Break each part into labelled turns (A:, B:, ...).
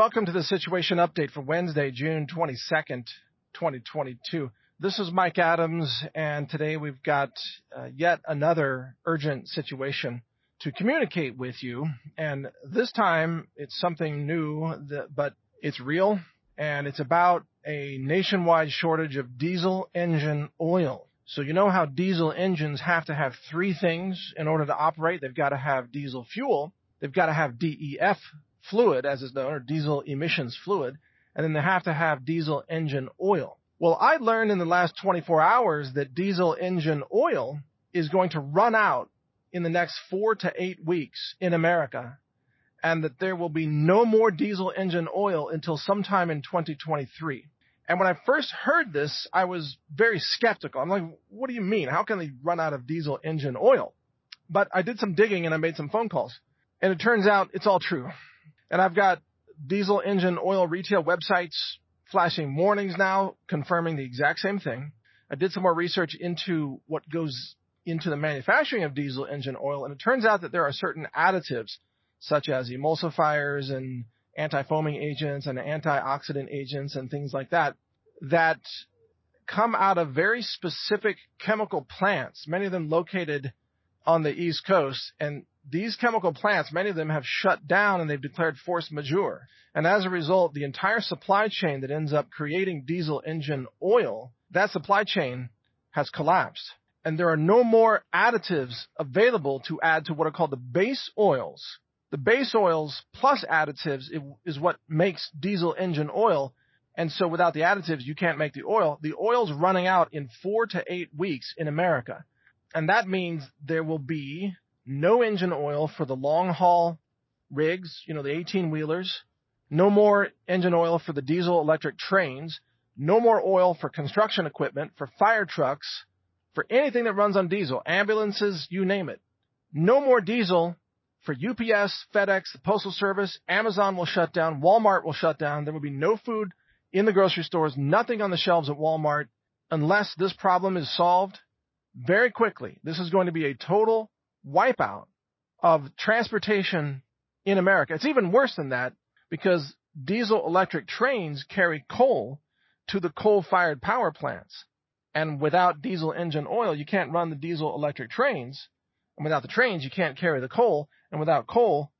A: welcome to the situation update for Wednesday, June 22nd, 2022. This is Mike Adams, and today we've got uh, yet another urgent situation to communicate with you. And this time it's something new, that, but it's real, and it's about a nationwide shortage of diesel engine oil. So you know how diesel engines have to have three things in order to operate? They've got to have diesel fuel, they've got to have DEF fluid, as is known, or diesel emissions fluid, and then they have to have diesel engine oil. Well, I learned in the last 24 hours that diesel engine oil is going to run out in the next four to eight weeks in America, and that there will be no more diesel engine oil until sometime in 2023. And when I first heard this, I was very skeptical. I'm like, what do you mean? How can they run out of diesel engine oil? But I did some digging and I made some phone calls. And it turns out it's all true. And I've got diesel engine oil retail websites flashing warnings now confirming the exact same thing. I did some more research into what goes into the manufacturing of diesel engine oil, and it turns out that there are certain additives, such as emulsifiers and anti-foaming agents and antioxidant agents and things like that, that come out of very specific chemical plants, many of them located on the East Coast. And these chemical plants, many of them have shut down and they've declared force majeure. And as a result, the entire supply chain that ends up creating diesel engine oil, that supply chain has collapsed. And there are no more additives available to add to what are called the base oils. The base oils plus additives is what makes diesel engine oil. And so without the additives, you can't make the oil. The oil's running out in four to eight weeks in America. And that means there will be no engine oil for the long haul rigs, you know, the 18 wheelers, no more engine oil for the diesel electric trains, no more oil for construction equipment, for fire trucks, for anything that runs on diesel, ambulances, you name it. No more diesel for UPS, FedEx, the Postal Service, Amazon will shut down, Walmart will shut down. There will be no food in the grocery stores, nothing on the shelves at Walmart unless this problem is solved very quickly. This is going to be a total wipeout of transportation in America. It's even worse than that because diesel electric trains carry coal to the coal fired power plants. And without diesel engine oil, you can't run the diesel electric trains. And without the trains, you can't carry the coal. And without coal,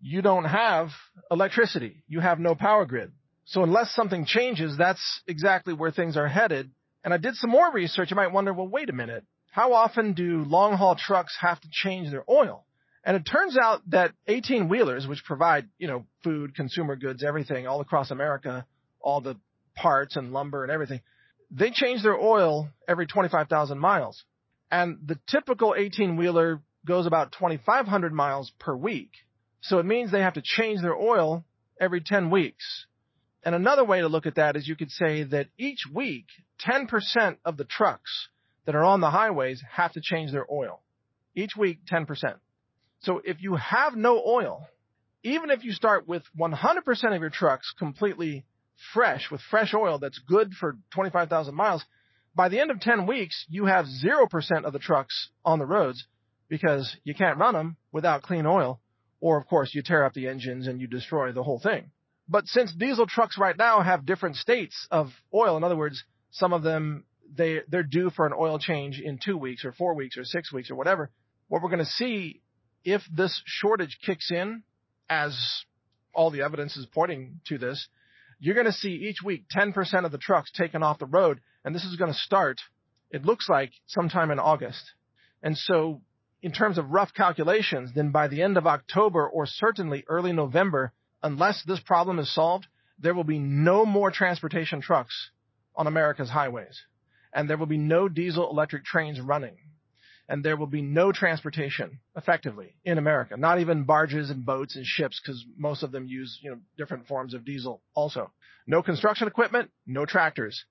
A: you don't have electricity. You have no power grid. So unless something changes, that's exactly where things are headed. And I did some more research. You might wonder, well, wait a minute how often do long haul trucks have to change their oil? And it turns out that 18 wheelers, which provide, you know, food, consumer goods, everything all across America, all the parts and lumber and everything, they change their oil every 25,000 miles. And the typical 18 wheeler goes about 2,500 miles per week. So it means they have to change their oil every 10 weeks. And another way to look at that is you could say that each week, 10% of the trucks that are on the highways have to change their oil. Each week, 10%. So if you have no oil, even if you start with 100% of your trucks completely fresh with fresh oil that's good for 25,000 miles, by the end of 10 weeks, you have 0% of the trucks on the roads because you can't run them without clean oil. Or of course, you tear up the engines and you destroy the whole thing. But since diesel trucks right now have different states of oil, in other words, some of them they they're due for an oil change in two weeks or four weeks or six weeks or whatever. What we're going to see if this shortage kicks in, as all the evidence is pointing to this, you're going to see each week 10% of the trucks taken off the road, and this is going to start. It looks like sometime in August. And so, in terms of rough calculations, then by the end of October or certainly early November, unless this problem is solved, there will be no more transportation trucks on America's highways and there will be no diesel electric trains running. And there will be no transportation effectively in America, not even barges and boats and ships because most of them use, you know, different forms of diesel also. No construction equipment, no tractors,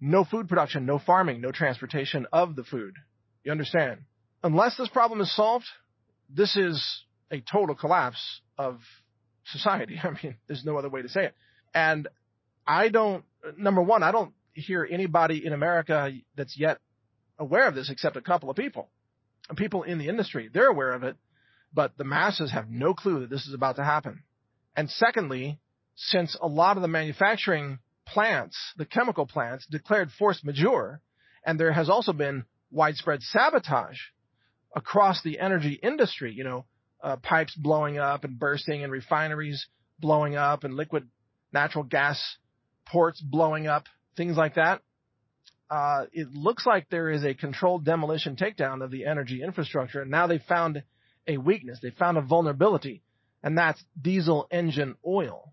A: no food production, no farming, no transportation of the food. You understand? Unless this problem is solved, this is a total collapse of society. I mean, there's no other way to say it. And I don't, number one, I don't hear anybody in America that's yet aware of this except a couple of people. And people in the industry, they're aware of it, but the masses have no clue that this is about to happen. And secondly, since a lot of the manufacturing plants, the chemical plants, declared force majeure, and there has also been widespread sabotage across the energy industry. You know, uh, pipes blowing up and bursting, and refineries blowing up, and liquid natural gas ports blowing up, things like that. Uh, it looks like there is a controlled demolition takedown of the energy infrastructure, and now they've found a weakness. They found a vulnerability, and that's diesel engine oil.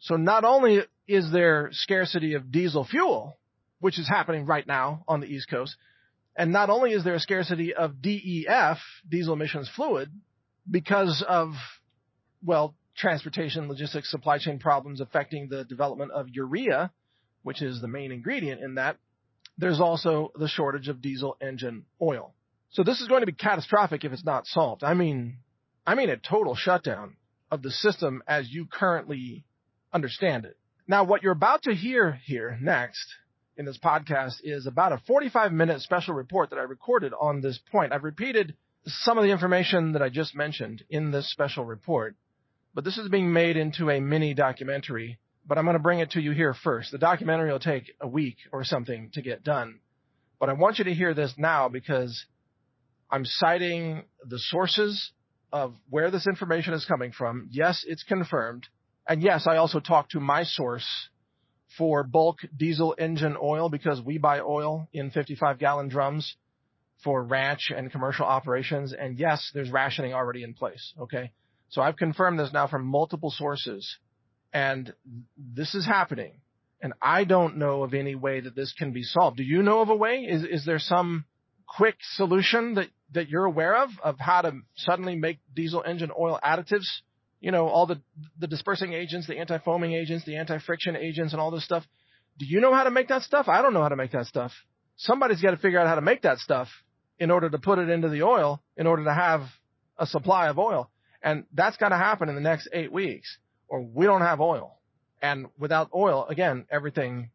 A: So not only is there scarcity of diesel fuel, which is happening right now on the East Coast, and not only is there a scarcity of DEF, diesel emissions fluid, because of, well, transportation, logistics, supply chain problems affecting the development of urea, which is the main ingredient in that, there's also the shortage of diesel engine oil. So this is going to be catastrophic if it's not solved. I mean, I mean a total shutdown of the system as you currently understand it. Now, what you're about to hear here next in this podcast is about a 45 minute special report that I recorded on this point. I've repeated some of the information that I just mentioned in this special report, but this is being made into a mini documentary, but I'm going to bring it to you here first. The documentary will take a week or something to get done, but I want you to hear this now because I'm citing the sources of where this information is coming from. Yes, it's confirmed. And yes, I also talked to my source for bulk diesel engine oil because we buy oil in 55 gallon drums for ranch and commercial operations. And yes, there's rationing already in place. Okay. So I've confirmed this now from multiple sources and this is happening. And I don't know of any way that this can be solved. Do you know of a way? Is, is there some quick solution that, that you're aware of, of how to suddenly make diesel engine oil additives you know, all the, the dispersing agents, the anti-foaming agents, the anti-friction agents and all this stuff. Do you know how to make that stuff? I don't know how to make that stuff. Somebody's got to figure out how to make that stuff in order to put it into the oil in order to have a supply of oil. And that's got to happen in the next eight weeks or we don't have oil. And without oil, again, everything,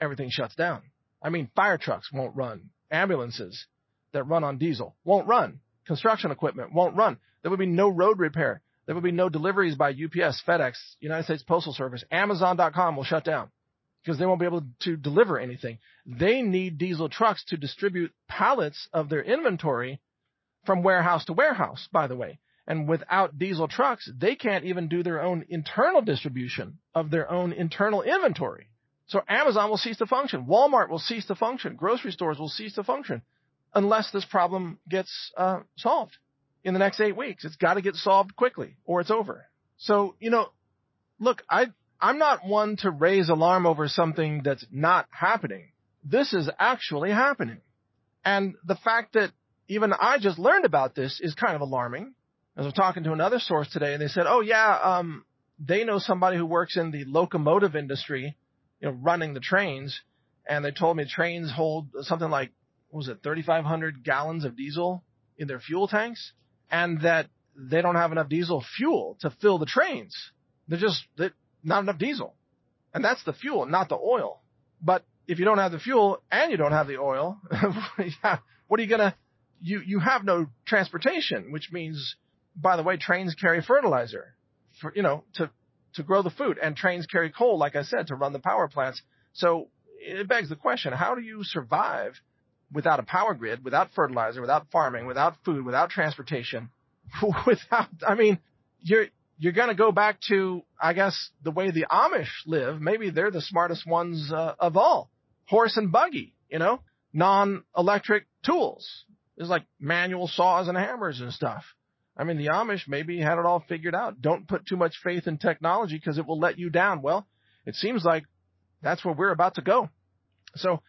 A: everything shuts down. I mean, fire trucks won't run. Ambulances that run on diesel won't run. Construction equipment won't run. There would be no road repair. There will be no deliveries by UPS, FedEx, United States Postal Service. Amazon.com will shut down because they won't be able to deliver anything. They need diesel trucks to distribute pallets of their inventory from warehouse to warehouse, by the way. And without diesel trucks, they can't even do their own internal distribution of their own internal inventory. So Amazon will cease to function. Walmart will cease to function. Grocery stores will cease to function unless this problem gets uh, solved in the next eight weeks. It's got to get solved quickly or it's over. So, you know, look, I, I'm not one to raise alarm over something that's not happening. This is actually happening. And the fact that even I just learned about this is kind of alarming. I was talking to another source today and they said, oh yeah, um, they know somebody who works in the locomotive industry, you know, running the trains. And they told me trains hold something like, what was it 3,500 gallons of diesel in their fuel tanks? and that they don't have enough diesel fuel to fill the trains. They're just they're not enough diesel. And that's the fuel, not the oil. But if you don't have the fuel and you don't have the oil, what are you gonna you you have no transportation, which means by the way, trains carry fertilizer for you know, to to grow the food and trains carry coal, like I said, to run the power plants. So it begs the question, how do you survive without a power grid, without fertilizer, without farming, without food, without transportation, without, I mean, you're, you're going to go back to, I guess, the way the Amish live. Maybe they're the smartest ones uh, of all. Horse and buggy, you know, non-electric tools. There's like manual saws and hammers and stuff. I mean, the Amish maybe had it all figured out. Don't put too much faith in technology because it will let you down. Well, it seems like that's where we're about to go. So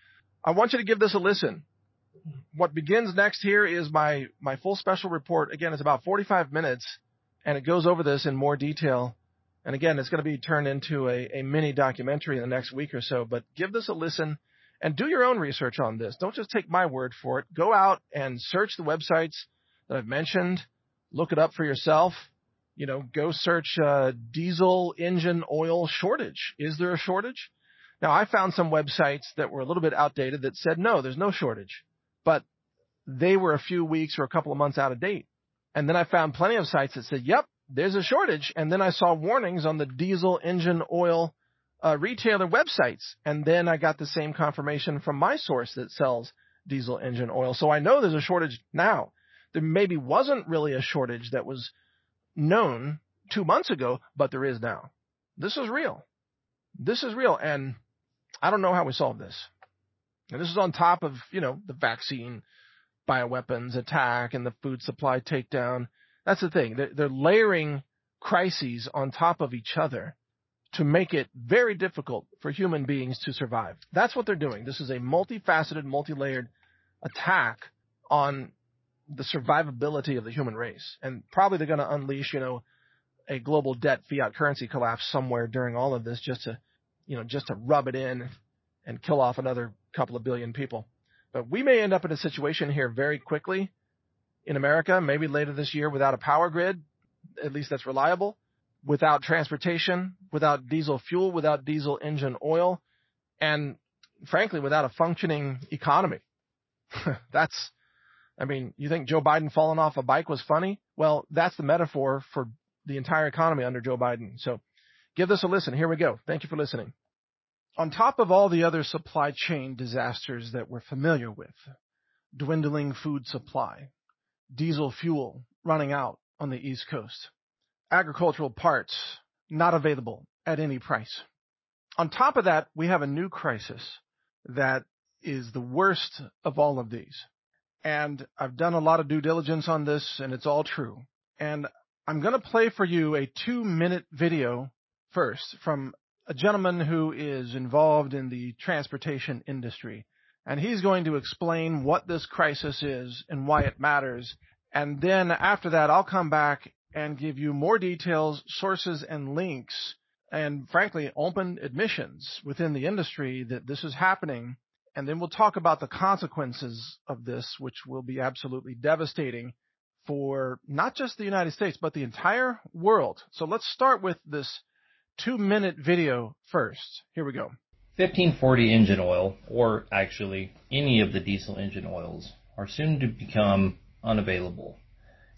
A: I want you to give this a listen what begins next here is my, my full special report. Again, it's about 45 minutes and it goes over this in more detail. And again, it's going to be turned into a, a mini documentary in the next week or so, but give this a listen and do your own research on this. Don't just take my word for it. Go out and search the websites that I've mentioned. Look it up for yourself. You know, go search uh, diesel engine oil shortage. Is there a shortage? Now, I found some websites that were a little bit outdated that said no, there's no shortage but they were a few weeks or a couple of months out of date. And then I found plenty of sites that said, yep, there's a shortage. And then I saw warnings on the diesel engine oil uh, retailer websites. And then I got the same confirmation from my source that sells diesel engine oil. So I know there's a shortage now. There maybe wasn't really a shortage that was known two months ago, but there is now. This is real. This is real. And I don't know how we solve this. And this is on top of, you know, the vaccine bioweapons attack and the food supply takedown. That's the thing. They're, they're layering crises on top of each other to make it very difficult for human beings to survive. That's what they're doing. This is a multifaceted, multi-layered attack on the survivability of the human race. And probably they're going to unleash, you know, a global debt fiat currency collapse somewhere during all of this just to, you know, just to rub it in and kill off another couple of billion people. But we may end up in a situation here very quickly in America, maybe later this year without a power grid, at least that's reliable, without transportation, without diesel fuel, without diesel engine oil, and frankly, without a functioning economy. that's, I mean, you think Joe Biden falling off a bike was funny? Well, that's the metaphor for the entire economy under Joe Biden. So give this a listen. Here we go. Thank you for listening. On top of all the other supply chain disasters that we're familiar with, dwindling food supply, diesel fuel running out on the East Coast, agricultural parts not available at any price. On top of that, we have a new crisis that is the worst of all of these. And I've done a lot of due diligence on this and it's all true. And I'm going to play for you a two minute video first from a gentleman who is involved in the transportation industry. And he's going to explain what this crisis is and why it matters. And then after that, I'll come back and give you more details, sources, and links, and frankly, open admissions within the industry that this is happening. And then we'll talk about the consequences of this, which will be absolutely devastating for not just the United States, but the entire world. So let's start with this two minute video first. Here we go.
B: 1540 engine oil, or actually any of the diesel engine oils, are soon to become unavailable.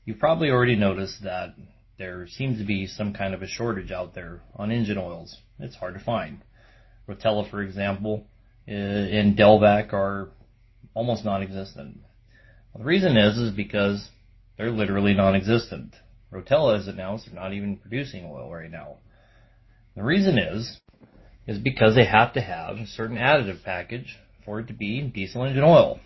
B: You've probably already noticed that there seems to be some kind of a shortage out there on engine oils. It's hard to find. Rotella, for example, Uh, and Delvac are almost non-existent. Well, the reason is is because they're literally non-existent. Rotella has announced they're not even producing oil right now. The reason is, is because they have to have a certain additive package for it to be diesel engine oil.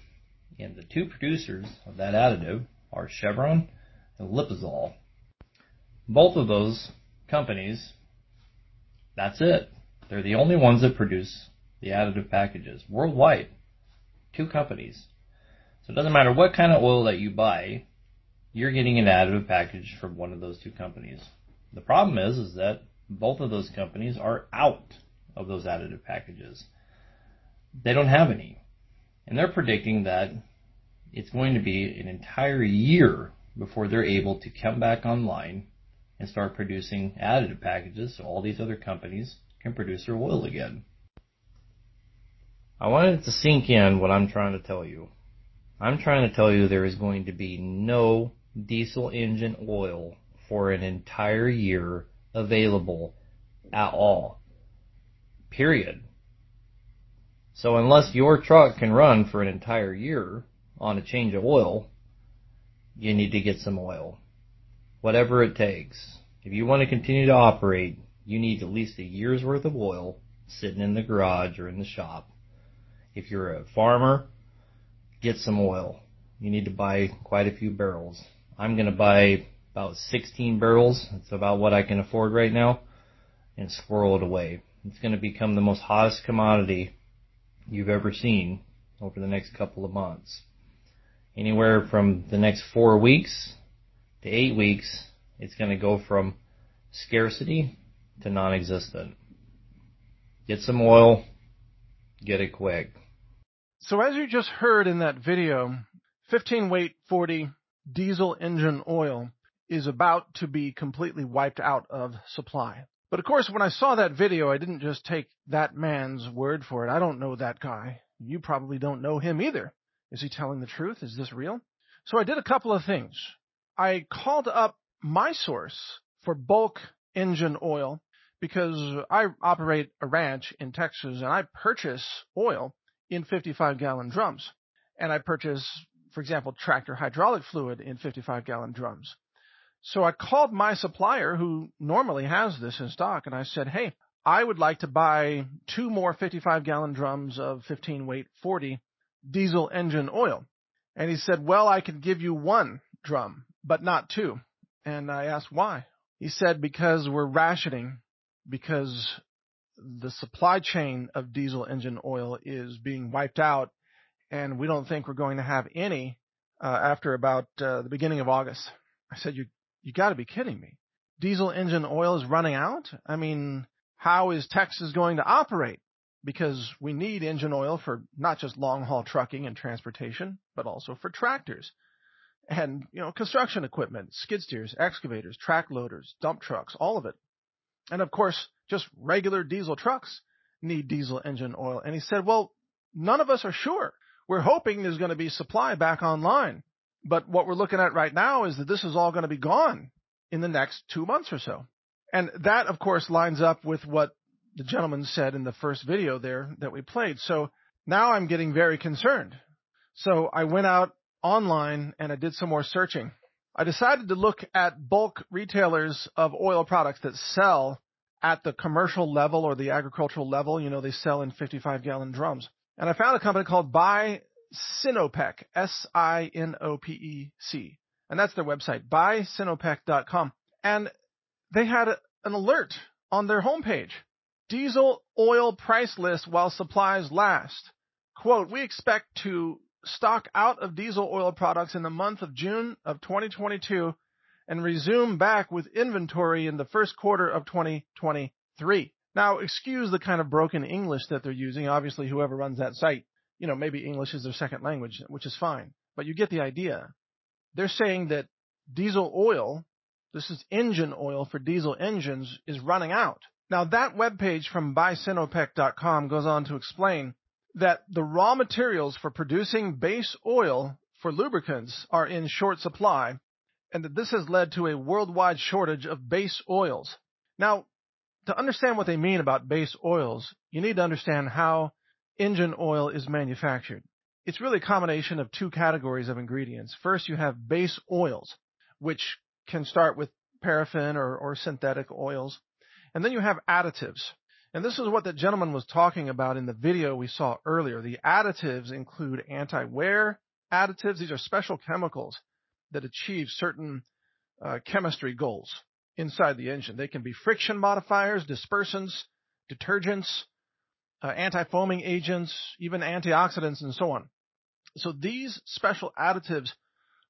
B: And the two producers of that additive are Chevron and Lubrizol. Both of those companies, that's it. They're the only ones that produce the additive packages worldwide. Two companies. So it doesn't matter what kind of oil that you buy, you're getting an additive package from one of those two companies. The problem is, is that both of those companies are out of those additive packages. They don't have any. And they're predicting that it's going to be an entire year before they're able to come back online and start producing additive packages so all these other companies can produce their oil again. I wanted it to sink in what I'm trying to tell you. I'm trying to tell you there is going to be no diesel engine oil for an entire year available at all. Period. So unless your truck can run for an entire year on a change of oil, you need to get some oil. Whatever it takes. If you want to continue to operate, you need at least a year's worth of oil sitting in the garage or in the shop. If you're a farmer, get some oil. You need to buy quite a few barrels. I'm going to buy about 16 barrels. It's about what I can afford right now and squirrel it away. It's going to become the most hottest commodity you've ever seen over the next couple of months. Anywhere from the next four weeks to eight weeks, it's going to go from scarcity to non-existent. Get some oil, get it quick.
A: So as you just heard in that video, 15 weight 40 diesel engine oil is about to be completely wiped out of supply. But of course, when I saw that video, I didn't just take that man's word for it. I don't know that guy. You probably don't know him either. Is he telling the truth? Is this real? So I did a couple of things. I called up my source for bulk engine oil because I operate a ranch in Texas and I purchase oil in 55 gallon drums. And I purchase, for example, tractor hydraulic fluid in 55 gallon drums. So I called my supplier who normally has this in stock and I said, Hey, I would like to buy two more 55 gallon drums of 15 weight 40 diesel engine oil. And he said, well, I can give you one drum, but not two. And I asked why. He said, because we're rationing, because the supply chain of diesel engine oil is being wiped out and we don't think we're going to have any uh, after about uh, the beginning of August. I said, you, you gotta be kidding me. Diesel engine oil is running out? I mean, how is Texas going to operate? Because we need engine oil for not just long haul trucking and transportation, but also for tractors and, you know, construction equipment, skid steers, excavators, track loaders, dump trucks, all of it. And of course, just regular diesel trucks need diesel engine oil. And he said, well, none of us are sure. We're hoping there's going to be supply back online. But what we're looking at right now is that this is all going to be gone in the next two months or so. And that, of course, lines up with what the gentleman said in the first video there that we played. So now I'm getting very concerned. So I went out online and I did some more searching. I decided to look at bulk retailers of oil products that sell at the commercial level or the agricultural level. You know, they sell in 55 gallon drums. And I found a company called Buy Sinopec, S-I-N-O-P-E-C. And that's their website, buysinopec.com. And they had an alert on their homepage. Diesel oil price list while supplies last. Quote, we expect to stock out of diesel oil products in the month of June of 2022 and resume back with inventory in the first quarter of 2023. Now, excuse the kind of broken English that they're using. Obviously, whoever runs that site, you know, maybe English is their second language, which is fine, but you get the idea. They're saying that diesel oil this is engine oil for diesel engines is running out. Now that webpage from buysinopec.com goes on to explain that the raw materials for producing base oil for lubricants are in short supply and that this has led to a worldwide shortage of base oils. Now, to understand what they mean about base oils, you need to understand how engine oil is manufactured. It's really a combination of two categories of ingredients. First, you have base oils, which can start with paraffin or, or synthetic oils. And then you have additives. And this is what the gentleman was talking about in the video we saw earlier. The additives include anti-wear additives. These are special chemicals that achieve certain uh, chemistry goals inside the engine. They can be friction modifiers, dispersants, detergents, uh, anti-foaming agents, even antioxidants and so on. So these special additives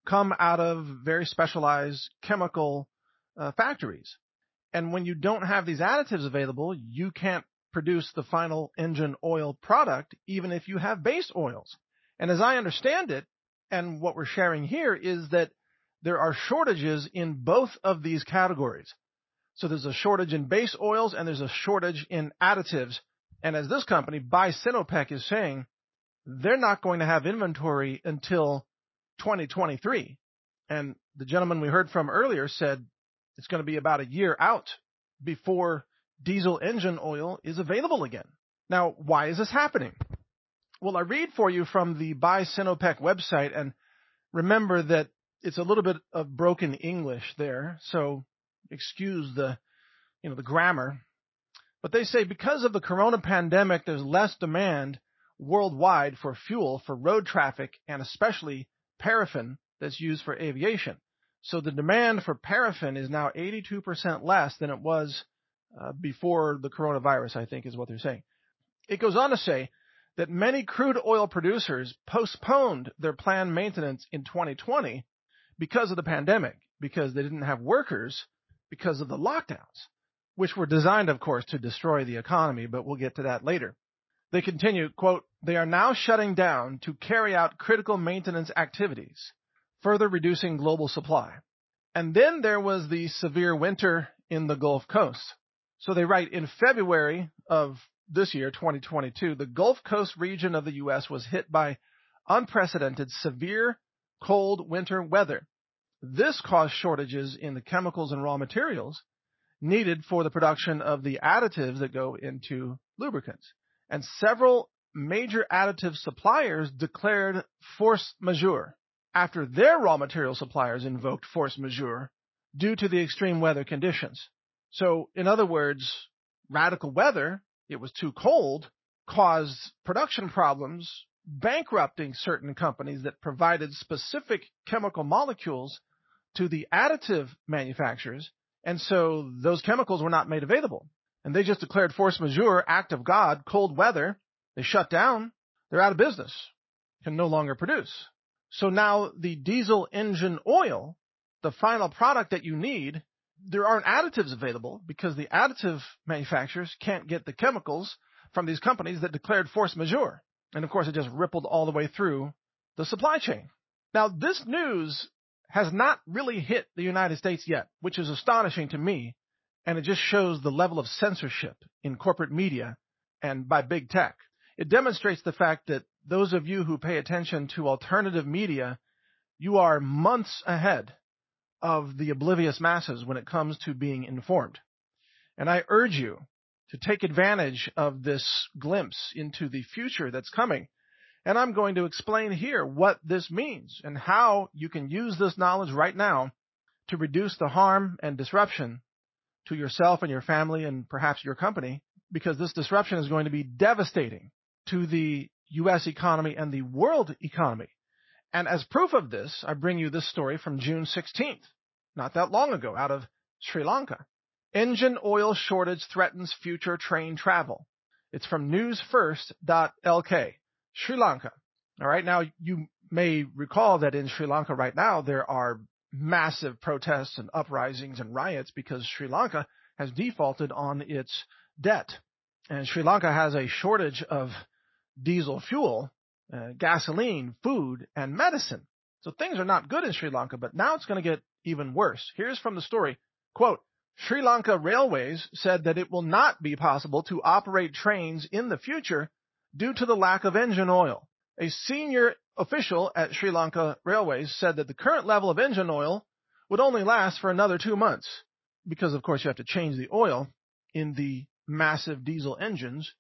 A: come out of very specialized chemical uh, factories. And when you don't have these additives available, you can't produce the final engine oil product, even if you have base oils. And as I understand it, and what we're sharing here is that there are shortages in both of these categories. So there's a shortage in base oils and there's a shortage in additives. And as this company, Buy Sinopec, is saying, they're not going to have inventory until 2023. And the gentleman we heard from earlier said it's going to be about a year out before diesel engine oil is available again. Now, why is this happening? Well, I read for you from the Buy Sinopec website and remember that it's a little bit of broken English there, so excuse the, you know, the grammar. But they say because of the corona pandemic, there's less demand worldwide for fuel for road traffic and especially paraffin that's used for aviation. So the demand for paraffin is now 82% less than it was uh, before the coronavirus, I think is what they're saying. It goes on to say that many crude oil producers postponed their planned maintenance in 2020 because of the pandemic, because they didn't have workers because of the lockdowns, which were designed, of course, to destroy the economy, but we'll get to that later. They continue, quote, they are now shutting down to carry out critical maintenance activities further reducing global supply. And then there was the severe winter in the Gulf Coast. So they write in February of this year, 2022, the Gulf Coast region of the U.S. was hit by unprecedented severe cold winter weather. This caused shortages in the chemicals and raw materials needed for the production of the additives that go into lubricants. And several major additive suppliers declared force majeure after their raw material suppliers invoked force majeure due to the extreme weather conditions. So, in other words, radical weather, it was too cold, caused production problems, bankrupting certain companies that provided specific chemical molecules to the additive manufacturers, and so those chemicals were not made available. And they just declared force majeure, act of God, cold weather. They shut down. They're out of business, can no longer produce. So now the diesel engine oil, the final product that you need, there aren't additives available because the additive manufacturers can't get the chemicals from these companies that declared force majeure. And of course, it just rippled all the way through the supply chain. Now, this news has not really hit the United States yet, which is astonishing to me. And it just shows the level of censorship in corporate media and by big tech. It demonstrates the fact that those of you who pay attention to alternative media, you are months ahead of the oblivious masses when it comes to being informed. And I urge you to take advantage of this glimpse into the future that's coming. And I'm going to explain here what this means and how you can use this knowledge right now to reduce the harm and disruption to yourself and your family and perhaps your company because this disruption is going to be devastating to the U.S. economy and the world economy. And as proof of this, I bring you this story from June 16th, not that long ago, out of Sri Lanka. Engine oil shortage threatens future train travel. It's from newsfirst.lk. Sri Lanka. All right. Now you may recall that in Sri Lanka right now there are massive protests and uprisings and riots because Sri Lanka has defaulted on its debt. And Sri Lanka has a shortage of diesel fuel, uh, gasoline, food, and medicine. So things are not good in Sri Lanka, but now it's going to get even worse. Here's from the story. Quote, Sri Lanka Railways said that it will not be possible to operate trains in the future due to the lack of engine oil. A senior official at Sri Lanka Railways said that the current level of engine oil would only last for another two months because, of course, you have to change the oil in the massive diesel engines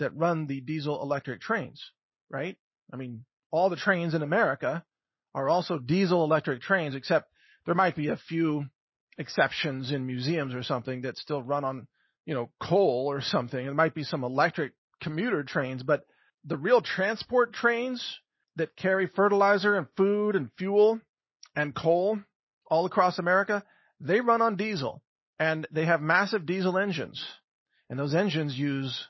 A: that run the diesel electric trains, right? I mean, all the trains in America are also diesel electric trains, except there might be a few exceptions in museums or something that still run on, you know, coal or something. It might be some electric commuter trains, but the real transport trains that carry fertilizer and food and fuel and coal all across America, they run on diesel and they have massive diesel engines. And those engines use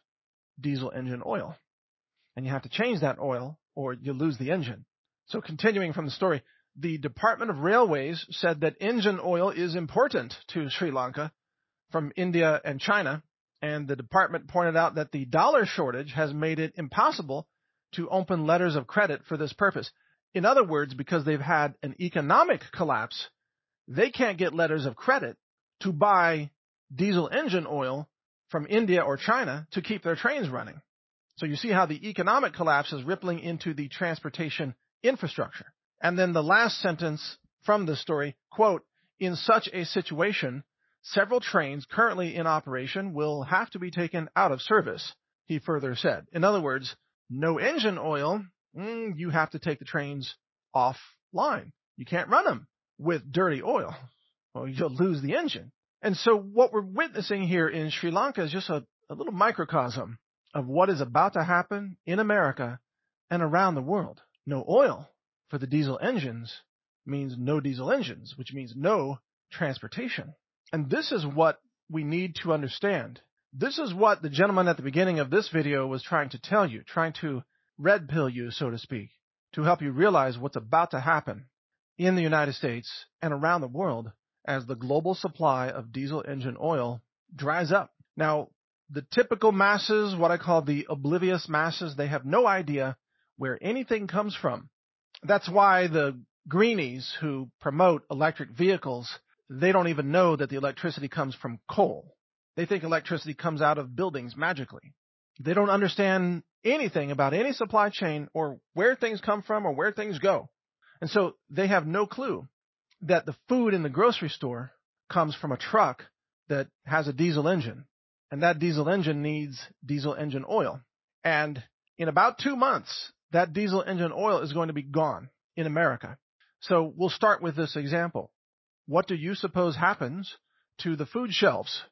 A: diesel engine oil. And you have to change that oil or you lose the engine. So continuing from the story, the Department of Railways said that engine oil is important to Sri Lanka from India and China. And the department pointed out that the dollar shortage has made it impossible to open letters of credit for this purpose. In other words, because they've had an economic collapse, they can't get letters of credit to buy diesel engine oil from India or China to keep their trains running. So you see how the economic collapse is rippling into the transportation infrastructure. And then the last sentence from the story, quote, in such a situation, several trains currently in operation will have to be taken out of service, he further said. In other words, no engine oil, mm, you have to take the trains offline. You can't run them with dirty oil or you'll lose the engine. And so what we're witnessing here in Sri Lanka is just a, a little microcosm of what is about to happen in America and around the world. No oil for the diesel engines means no diesel engines, which means no transportation. And this is what we need to understand. This is what the gentleman at the beginning of this video was trying to tell you, trying to red pill you, so to speak, to help you realize what's about to happen in the United States and around the world as the global supply of diesel engine oil dries up. Now, the typical masses, what I call the oblivious masses, they have no idea where anything comes from. That's why the greenies who promote electric vehicles, they don't even know that the electricity comes from coal. They think electricity comes out of buildings magically. They don't understand anything about any supply chain or where things come from or where things go. And so they have no clue that the food in the grocery store comes from a truck that has a diesel engine and that diesel engine needs diesel engine oil. And in about two months, that diesel engine oil is going to be gone in America. So we'll start with this example. What do you suppose happens to the food shelves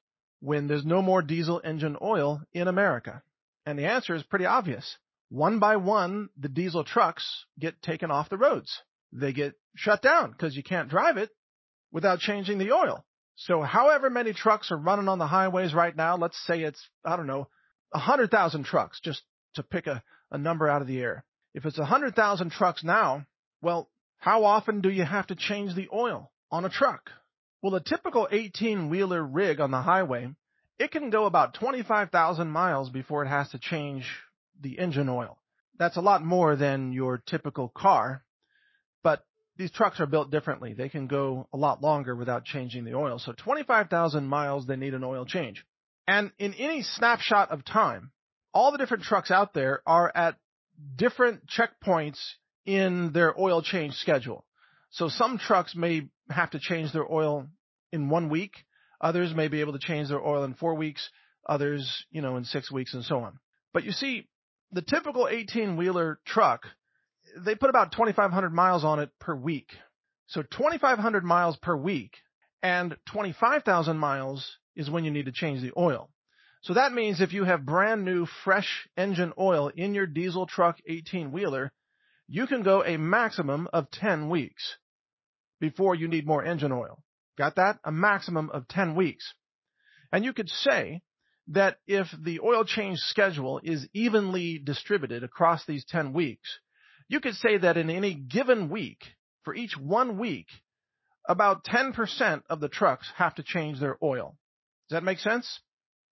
A: when there's no more diesel engine oil in America? And the answer is pretty obvious. One by one, the diesel trucks get taken off the roads. They get shut down because you can't drive it without changing the oil. So however many trucks are running on the highways right now, let's say it's, I don't know, 100,000 trucks, just to pick a, a number out of the air. If it's 100,000 trucks now, well, how often do you have to change the oil on a truck? Well, a typical 18 wheeler rig on the highway, it can go about 25,000 miles before it has to change the engine oil. That's a lot more than your typical car, but these trucks are built differently. They can go a lot longer without changing the oil. So 25,000 miles, they need an oil change. And in any snapshot of time, all the different trucks out there are at different checkpoints in their oil change schedule. So some trucks may have to change their oil in one week. Others may be able to change their oil in four weeks. Others, you know, in six weeks and so on. But you see, the typical 18 wheeler truck, they put about 2,500 miles on it per week. So 2,500 miles per week and 25,000 miles is when you need to change the oil. So that means if you have brand new fresh engine oil in your diesel truck 18 wheeler, you can go a maximum of 10 weeks before you need more engine oil. Got that? A maximum of 10 weeks. And you could say that if the oil change schedule is evenly distributed across these 10 weeks, you could say that in any given week, for each one week, about 10% of the trucks have to change their oil. Does that make sense?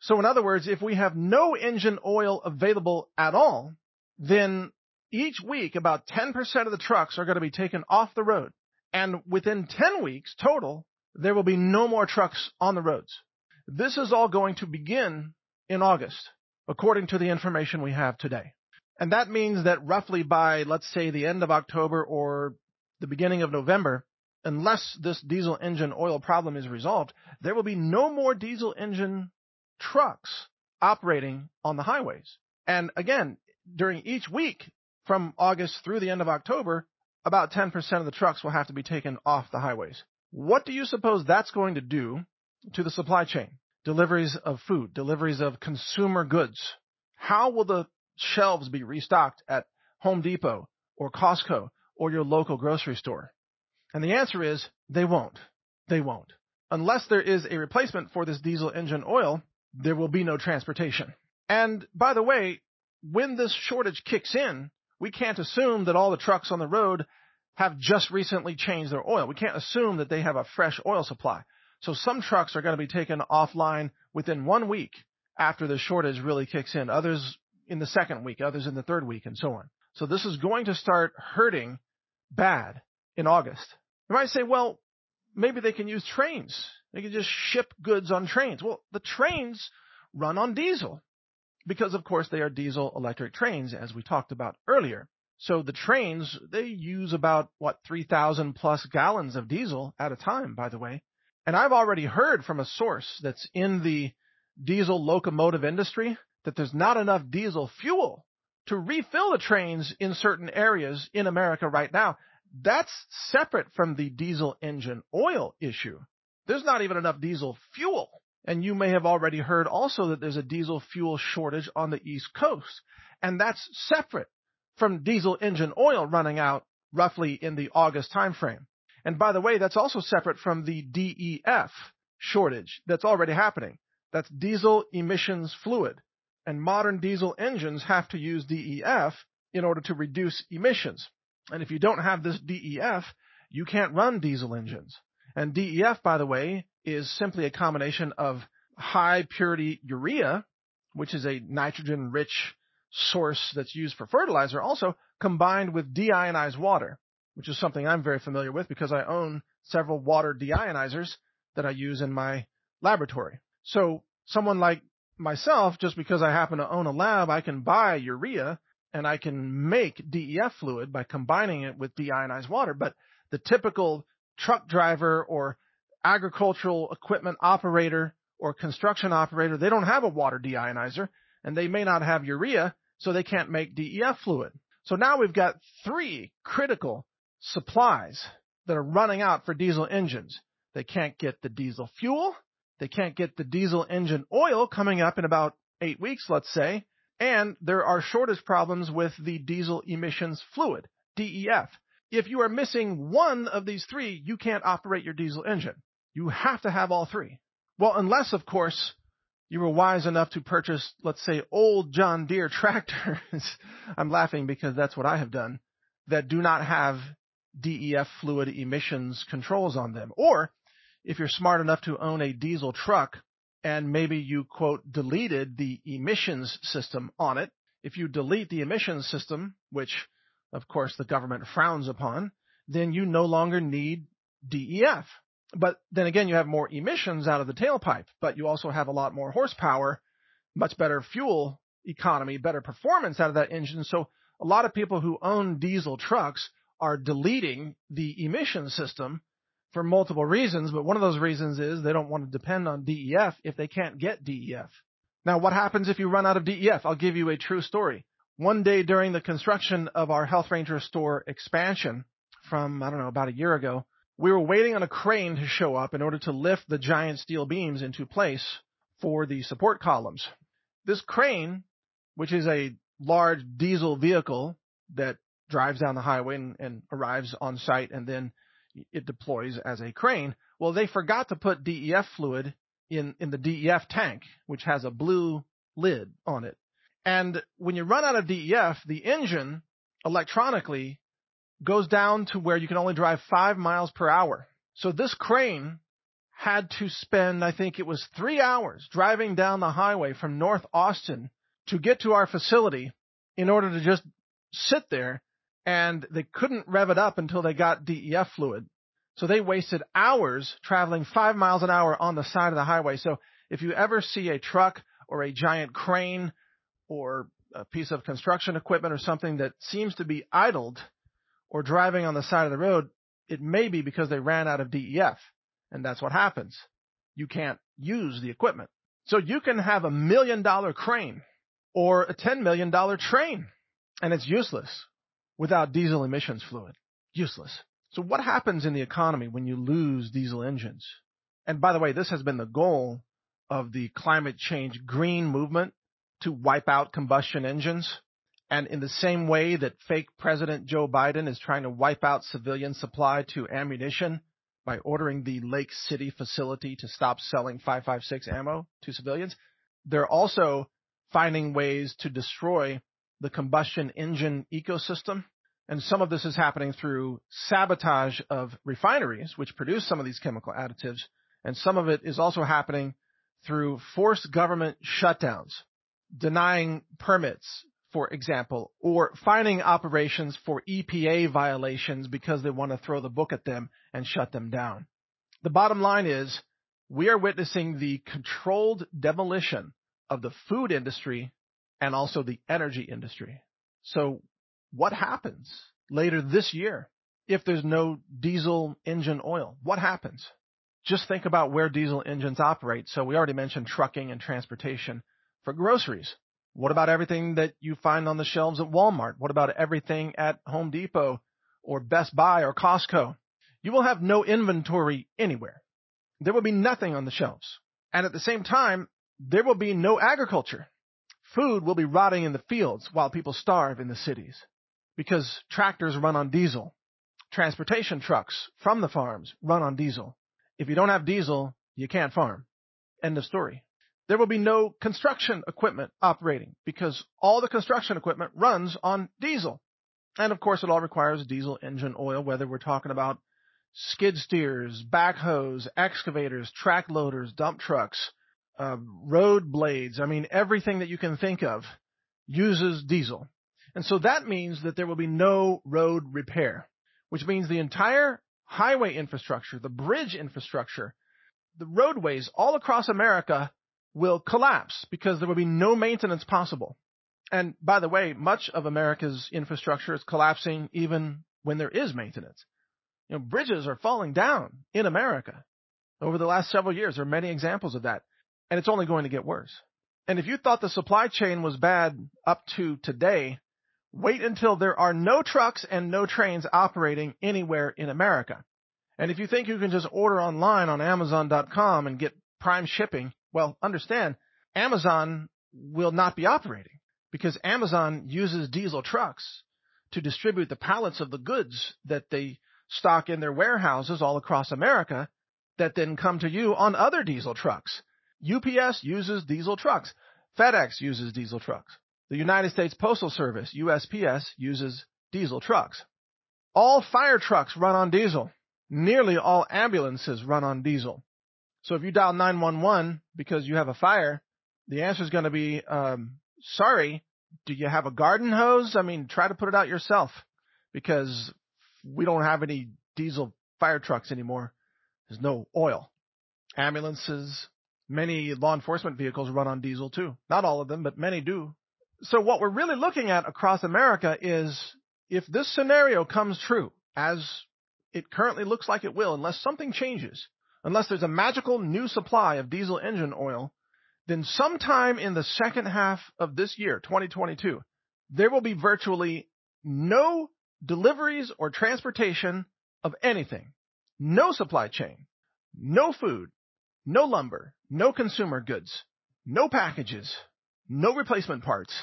A: So in other words, if we have no engine oil available at all, then each week about 10% of the trucks are going to be taken off the road. And within 10 weeks total, there will be no more trucks on the roads. This is all going to begin in August, according to the information we have today. And that means that roughly by, let's say, the end of October or the beginning of November, unless this diesel engine oil problem is resolved, there will be no more diesel engine trucks operating on the highways. And again, during each week from August through the end of October, about 10% of the trucks will have to be taken off the highways. What do you suppose that's going to do to the supply chain? Deliveries of food, deliveries of consumer goods. How will the shelves be restocked at Home Depot or Costco or your local grocery store? And the answer is they won't. They won't. Unless there is a replacement for this diesel engine oil, there will be no transportation. And by the way, when this shortage kicks in, we can't assume that all the trucks on the road have just recently changed their oil. We can't assume that they have a fresh oil supply. So some trucks are going to be taken offline within one week after the shortage really kicks in, others in the second week, others in the third week, and so on. So this is going to start hurting bad in August. You might say, well, maybe they can use trains. They can just ship goods on trains. Well, the trains run on diesel because of course they are diesel electric trains as we talked about earlier. So the trains, they use about, what, 3,000 plus gallons of diesel at a time, by the way. And I've already heard from a source that's in the diesel locomotive industry that there's not enough diesel fuel to refill the trains in certain areas in America right now. That's separate from the diesel engine oil issue. There's not even enough diesel fuel. And you may have already heard also that there's a diesel fuel shortage on the East Coast. And that's separate from diesel engine oil running out roughly in the August timeframe. And by the way, that's also separate from the DEF shortage that's already happening. That's diesel emissions fluid. And modern diesel engines have to use DEF in order to reduce emissions. And if you don't have this DEF, you can't run diesel engines. And DEF, by the way, is simply a combination of high purity urea, which is a nitrogen rich source that's used for fertilizer also, combined with deionized water, which is something I'm very familiar with because I own several water deionizers that I use in my laboratory. So someone like myself, just because I happen to own a lab, I can buy urea and I can make DEF fluid by combining it with deionized water. But the typical truck driver or agricultural equipment operator or construction operator, they don't have a water deionizer and they may not have urea, so they can't make DEF fluid. So now we've got three critical supplies that are running out for diesel engines. They can't get the diesel fuel. They can't get the diesel engine oil coming up in about eight weeks, let's say. And there are shortage problems with the diesel emissions fluid, DEF. If you are missing one of these three, you can't operate your diesel engine. You have to have all three. Well, unless, of course, you were wise enough to purchase, let's say, old John Deere tractors. I'm laughing because that's what I have done that do not have DEF fluid emissions controls on them. Or if you're smart enough to own a diesel truck and maybe you quote deleted the emissions system on it, if you delete the emissions system, which of course the government frowns upon, then you no longer need DEF. But then again, you have more emissions out of the tailpipe, but you also have a lot more horsepower, much better fuel economy, better performance out of that engine. So a lot of people who own diesel trucks are deleting the emission system for multiple reasons, but one of those reasons is they don't want to depend on DEF if they can't get DEF. Now, what happens if you run out of DEF? I'll give you a true story. One day during the construction of our Health Ranger store expansion from, I don't know, about a year ago, we were waiting on a crane to show up in order to lift the giant steel beams into place for the support columns. This crane, which is a large diesel vehicle that drives down the highway and, and, arrives on site and then it deploys as a crane. Well, they forgot to put DEF fluid in, in the DEF tank, which has a blue lid on it. And when you run out of DEF, the engine electronically goes down to where you can only drive five miles per hour. So this crane had to spend, I think it was three hours driving down the highway from North Austin to get to our facility in order to just sit there and they couldn't rev it up until they got DEF fluid. So they wasted hours traveling five miles an hour on the side of the highway. So if you ever see a truck or a giant crane or a piece of construction equipment or something that seems to be idled or driving on the side of the road, it may be because they ran out of DEF. And that's what happens. You can't use the equipment. So you can have a million dollar crane or a $10 million train and it's useless without diesel emissions fluid. Useless. So what happens in the economy when you lose diesel engines? And by the way, this has been the goal of the climate change green movement to wipe out combustion engines. And in the same way that fake President Joe Biden is trying to wipe out civilian supply to ammunition by ordering the Lake City facility to stop selling 556 ammo to civilians, they're also finding ways to destroy the combustion engine ecosystem. And some of this is happening through sabotage of refineries, which produce some of these chemical additives. And some of it is also happening through forced government shutdowns, denying permits for example, or finding operations for EPA violations because they want to throw the book at them and shut them down. The bottom line is we are witnessing the controlled demolition of the food industry and also the energy industry. So what happens later this year if there's no diesel engine oil? What happens? Just think about where diesel engines operate. So we already mentioned trucking and transportation for groceries. What about everything that you find on the shelves at Walmart? What about everything at Home Depot or Best Buy or Costco? You will have no inventory anywhere. There will be nothing on the shelves. And at the same time, there will be no agriculture. Food will be rotting in the fields while people starve in the cities because tractors run on diesel. Transportation trucks from the farms run on diesel. If you don't have diesel, you can't farm. End of story. There will be no construction equipment operating because all the construction equipment runs on diesel. And of course, it all requires diesel engine oil, whether we're talking about skid steers, backhoes, excavators, track loaders, dump trucks, uh, road blades. I mean, everything that you can think of uses diesel. And so that means that there will be no road repair, which means the entire highway infrastructure, the bridge infrastructure, the roadways all across America will collapse because there will be no maintenance possible. And by the way, much of America's infrastructure is collapsing even when there is maintenance. You know, bridges are falling down in America over the last several years. There are many examples of that. And it's only going to get worse. And if you thought the supply chain was bad up to today, wait until there are no trucks and no trains operating anywhere in America. And if you think you can just order online on Amazon.com and get prime shipping, well, understand Amazon will not be operating because Amazon uses diesel trucks to distribute the pallets of the goods that they stock in their warehouses all across America that then come to you on other diesel trucks. UPS uses diesel trucks. FedEx uses diesel trucks. The United States Postal Service, USPS, uses diesel trucks. All fire trucks run on diesel. Nearly all ambulances run on diesel. So if you dial 911 because you have a fire, the answer is going to be, um, sorry, do you have a garden hose? I mean, try to put it out yourself because we don't have any diesel fire trucks anymore. There's no oil. Ambulances, many law enforcement vehicles run on diesel too. Not all of them, but many do. So what we're really looking at across America is if this scenario comes true, as it currently looks like it will, unless something changes, unless there's a magical new supply of diesel engine oil, then sometime in the second half of this year, 2022, there will be virtually no deliveries or transportation of anything. No supply chain, no food, no lumber, no consumer goods, no packages, no replacement parts,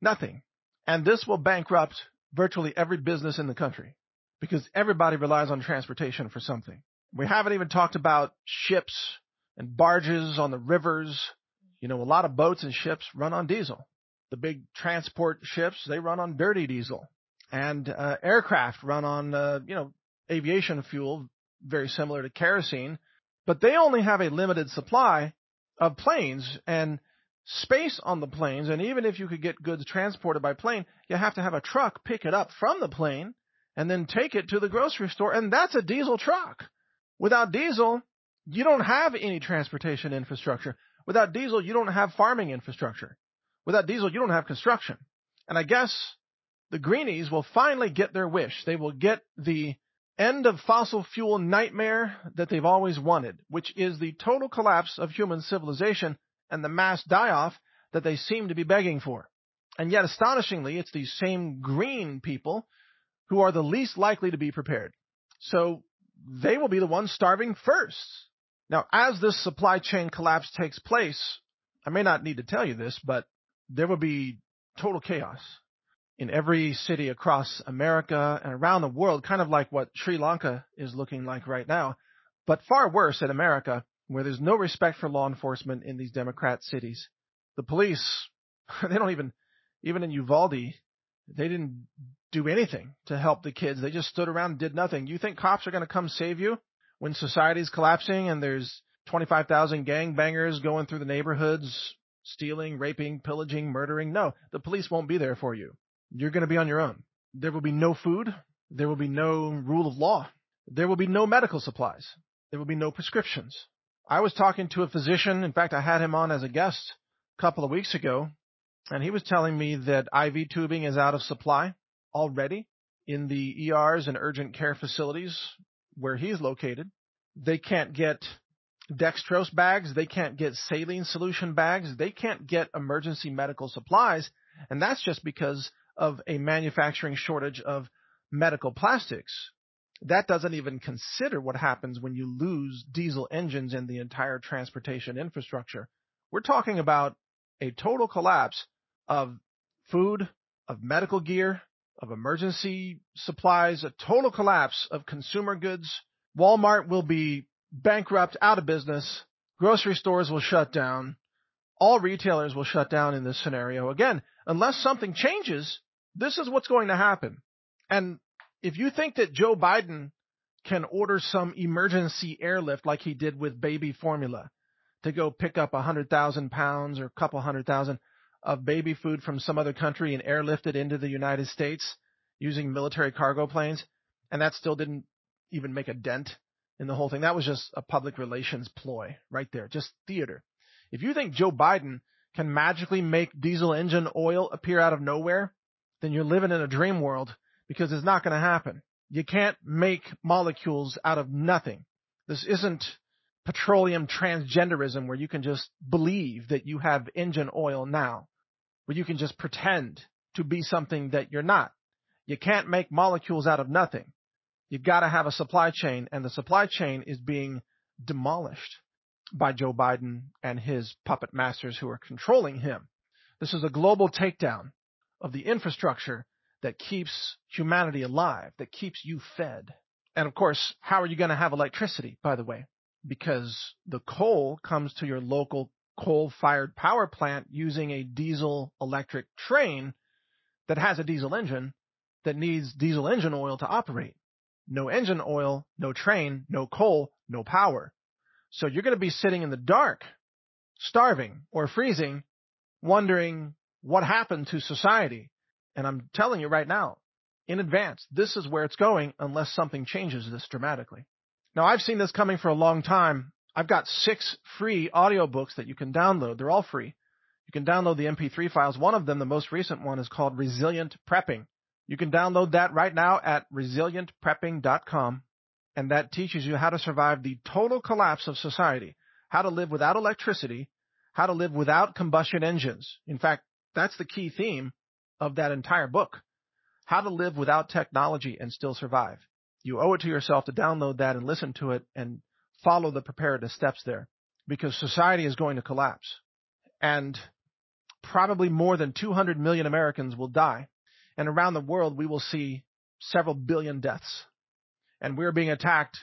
A: nothing. And this will bankrupt virtually every business in the country because everybody relies on transportation for something. We haven't even talked about ships and barges on the rivers. You know, a lot of boats and ships run on diesel. The big transport ships, they run on dirty diesel. And uh, aircraft run on, uh, you know, aviation fuel, very similar to kerosene, but they only have a limited supply of planes and space on the planes. And even if you could get goods transported by plane, you have to have a truck pick it up from the plane and then take it to the grocery store. And that's a diesel truck. Without diesel, you don't have any transportation infrastructure. Without diesel, you don't have farming infrastructure. Without diesel, you don't have construction. And I guess the greenies will finally get their wish. They will get the end of fossil fuel nightmare that they've always wanted, which is the total collapse of human civilization and the mass die-off that they seem to be begging for. And yet, astonishingly, it's these same green people who are the least likely to be prepared. So they will be the ones starving first. Now, as this supply chain collapse takes place, I may not need to tell you this, but there will be total chaos in every city across America and around the world, kind of like what Sri Lanka is looking like right now, but far worse in America, where there's no respect for law enforcement in these Democrat cities. The police, they don't even, even in Uvalde, they didn't do anything to help the kids. They just stood around and did nothing. You think cops are going to come save you when society's collapsing and there's 25,000 gangbangers going through the neighborhoods, stealing, raping, pillaging, murdering? No, the police won't be there for you. You're going to be on your own. There will be no food. There will be no rule of law. There will be no medical supplies. There will be no prescriptions. I was talking to a physician. In fact, I had him on as a guest a couple of weeks ago, and he was telling me that IV tubing is out of supply already in the ERs and urgent care facilities where he's located. They can't get dextrose bags. They can't get saline solution bags. They can't get emergency medical supplies. And that's just because of a manufacturing shortage of medical plastics. That doesn't even consider what happens when you lose diesel engines in the entire transportation infrastructure. We're talking about a total collapse of food, of medical gear, of emergency supplies, a total collapse of consumer goods. Walmart will be bankrupt, out of business. Grocery stores will shut down. All retailers will shut down in this scenario. Again, unless something changes, this is what's going to happen. And if you think that Joe Biden can order some emergency airlift like he did with baby formula to go pick up a hundred thousand pounds or a couple hundred thousand of baby food from some other country and airlift it into the United States using military cargo planes, and that still didn't even make a dent in the whole thing. That was just a public relations ploy right there, just theater. If you think Joe Biden can magically make diesel engine oil appear out of nowhere, then you're living in a dream world because it's not going to happen. You can't make molecules out of nothing. This isn't petroleum transgenderism where you can just believe that you have engine oil now, where you can just pretend to be something that you're not. You can't make molecules out of nothing. You've got to have a supply chain and the supply chain is being demolished by Joe Biden and his puppet masters who are controlling him. This is a global takedown of the infrastructure that keeps humanity alive, that keeps you fed. And of course, how are you going to have electricity, by the way? Because the coal comes to your local coal fired power plant using a diesel electric train that has a diesel engine that needs diesel engine oil to operate. No engine oil, no train, no coal, no power. So you're going to be sitting in the dark, starving or freezing, wondering what happened to society. And I'm telling you right now, in advance, this is where it's going unless something changes this dramatically. Now I've seen this coming for a long time. I've got six free audiobooks that you can download. They're all free. You can download the MP3 files. One of them, the most recent one, is called Resilient Prepping. You can download that right now at resilientprepping.com. And that teaches you how to survive the total collapse of society, how to live without electricity, how to live without combustion engines. In fact, that's the key theme of that entire book. How to live without technology and still survive. You owe it to yourself to download that and listen to it and follow the preparedness steps there because society is going to collapse and probably more than 200 million Americans will die. And around the world, we will see several billion deaths. And we're being attacked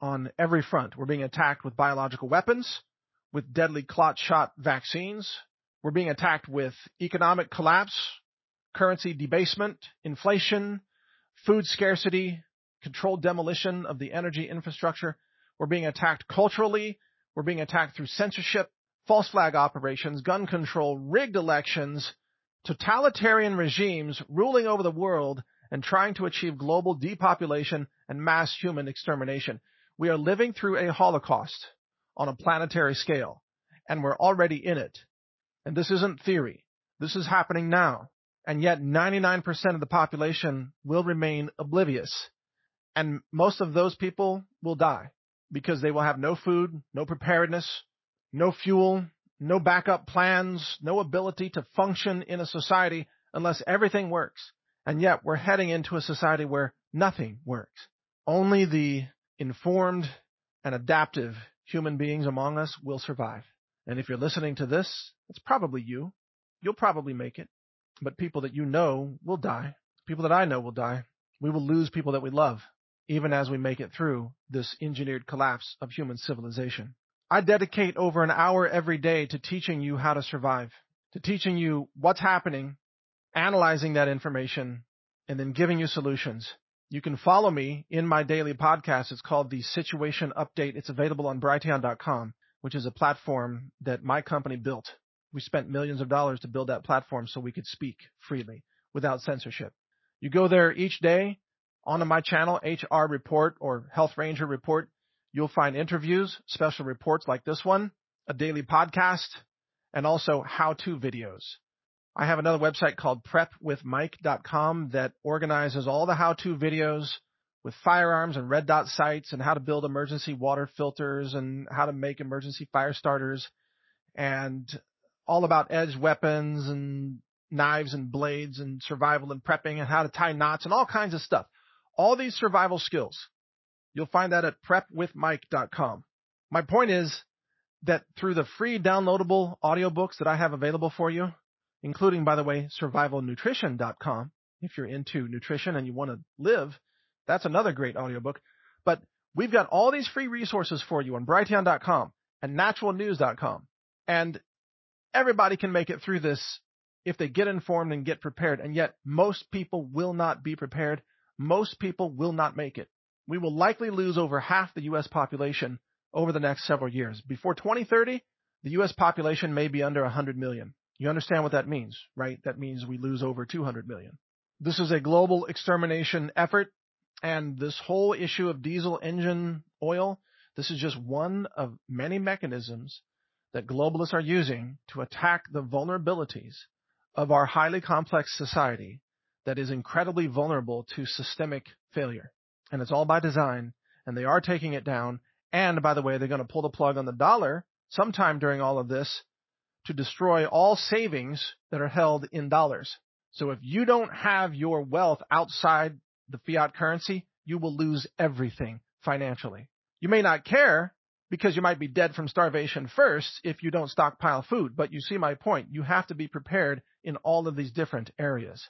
A: on every front. We're being attacked with biological weapons, with deadly clot shot vaccines. We're being attacked with economic collapse, currency debasement, inflation, food scarcity, controlled demolition of the energy infrastructure. We're being attacked culturally. We're being attacked through censorship, false flag operations, gun control, rigged elections, totalitarian regimes ruling over the world and trying to achieve global depopulation and mass human extermination. We are living through a holocaust on a planetary scale, and we're already in it. And this isn't theory. This is happening now. And yet 99% of the population will remain oblivious. And most of those people will die because they will have no food, no preparedness, no fuel, no backup plans, no ability to function in a society unless everything works. And yet we're heading into a society where nothing works. Only the informed and adaptive human beings among us will survive. And if you're listening to this, it's probably you. You'll probably make it. But people that you know will die. People that I know will die. We will lose people that we love, even as we make it through this engineered collapse of human civilization. I dedicate over an hour every day to teaching you how to survive, to teaching you what's happening, analyzing that information, and then giving you solutions. You can follow me in my daily podcast. It's called the Situation Update. It's available on Brighteon.com, which is a platform that my company built. We spent millions of dollars to build that platform so we could speak freely without censorship. You go there each day onto my channel, HR Report or Health Ranger Report. You'll find interviews, special reports like this one, a daily podcast, and also how-to videos. I have another website called prepwithmike.com that organizes all the how-to videos with firearms and red dot sights and how to build emergency water filters and how to make emergency fire starters and all about edge weapons and knives and blades and survival and prepping and how to tie knots and all kinds of stuff. All these survival skills. You'll find that at prepwithmike.com. My point is that through the free downloadable audiobooks that I have available for you, including, by the way, survivalnutrition.com. If you're into nutrition and you want to live, that's another great audiobook. But we've got all these free resources for you on Brighteon.com and naturalnews.com. And everybody can make it through this if they get informed and get prepared. And yet most people will not be prepared. Most people will not make it. We will likely lose over half the U.S. population over the next several years. Before 2030, the U.S. population may be under 100 million. You understand what that means, right? That means we lose over 200 million. This is a global extermination effort, and this whole issue of diesel engine oil, this is just one of many mechanisms that globalists are using to attack the vulnerabilities of our highly complex society that is incredibly vulnerable to systemic failure. And it's all by design, and they are taking it down, And by the way, they're going to pull the plug on the dollar sometime during all of this to destroy all savings that are held in dollars. So if you don't have your wealth outside the fiat currency, you will lose everything financially. You may not care because you might be dead from starvation first if you don't stockpile food, but you see my point. You have to be prepared in all of these different areas.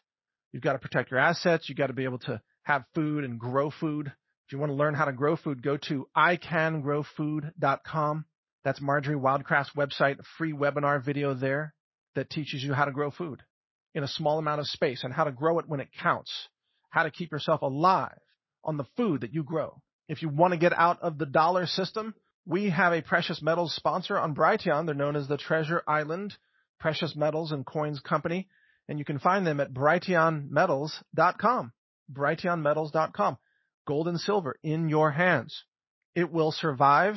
A: You've got to protect your assets. You've got to be able to have food and grow food. If you want to learn how to grow food, go to icangrowfood.com. That's Marjorie Wildcraft's website, free webinar video there that teaches you how to grow food in a small amount of space and how to grow it when it counts, how to keep yourself alive on the food that you grow. If you want to get out of the dollar system, we have a precious metals sponsor on Brighteon. They're known as the Treasure Island Precious Metals and Coins Company, and you can find them at brighteonmetals.com. brighteonmetals.com. Gold and silver in your hands. It will survive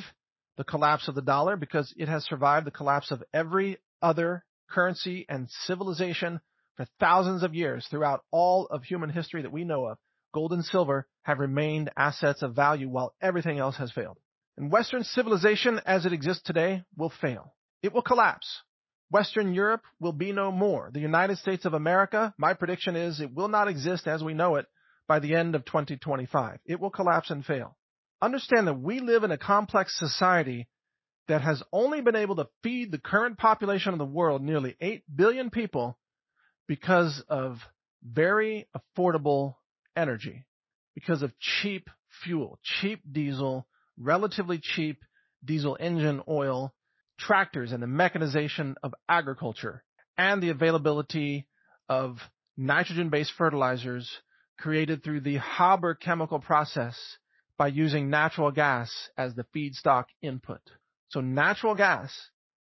A: the collapse of the dollar because it has survived the collapse of every other currency and civilization for thousands of years throughout all of human history that we know of. Gold and silver have remained assets of value while everything else has failed. And Western civilization as it exists today will fail. It will collapse. Western Europe will be no more. The United States of America, my prediction is it will not exist as we know it by the end of 2025. It will collapse and fail. Understand that we live in a complex society that has only been able to feed the current population of the world, nearly 8 billion people, because of very affordable energy, because of cheap fuel, cheap diesel, relatively cheap diesel engine oil, tractors and the mechanization of agriculture, and the availability of nitrogen-based fertilizers created through the Haber chemical process by using natural gas as the feedstock input. So natural gas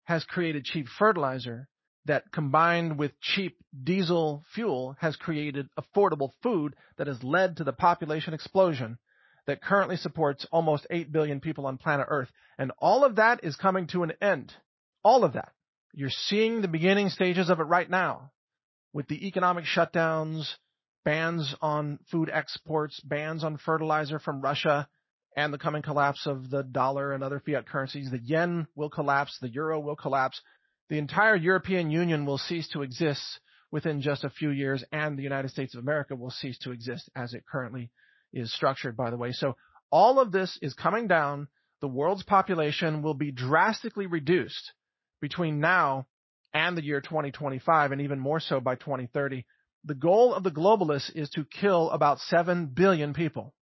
A: has created cheap fertilizer that combined with cheap diesel fuel has created affordable food that has led to the population explosion that currently supports almost 8 billion people on planet Earth. And all of that is coming to an end. All of that. You're seeing the beginning stages of it right now with the economic shutdowns, bans on food exports, bans on fertilizer from Russia, and the coming collapse of the dollar and other fiat currencies. The yen will collapse, the euro will collapse. The entire European Union will cease to exist within just a few years, and the United States of America will cease to exist as it currently is structured, by the way. So all of this is coming down. The world's population will be drastically reduced between now and the year 2025, and even more so by 2030 the goal of the globalists is to kill about 7 billion people.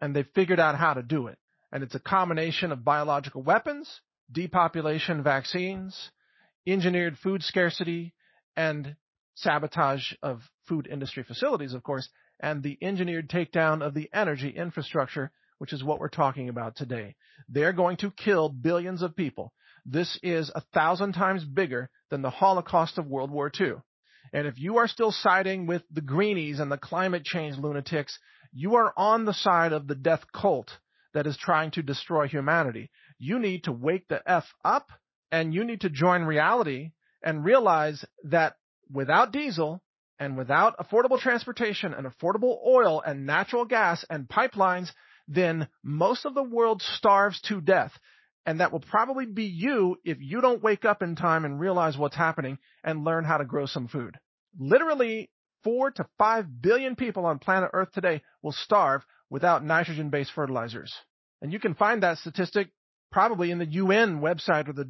A: And they've figured out how to do it. And it's a combination of biological weapons, depopulation vaccines, engineered food scarcity, and sabotage of food industry facilities, of course, and the engineered takedown of the energy infrastructure, which is what we're talking about today. They're going to kill billions of people. This is a thousand times bigger than the Holocaust of World War II. And if you are still siding with the greenies and the climate change lunatics, you are on the side of the death cult that is trying to destroy humanity. You need to wake the F up and you need to join reality and realize that without diesel and without affordable transportation and affordable oil and natural gas and pipelines, then most of the world starves to death. And that will probably be you if you don't wake up in time and realize what's happening and learn how to grow some food literally four to five billion people on planet Earth today will starve without nitrogen based fertilizers. And you can find that statistic probably in the UN website or the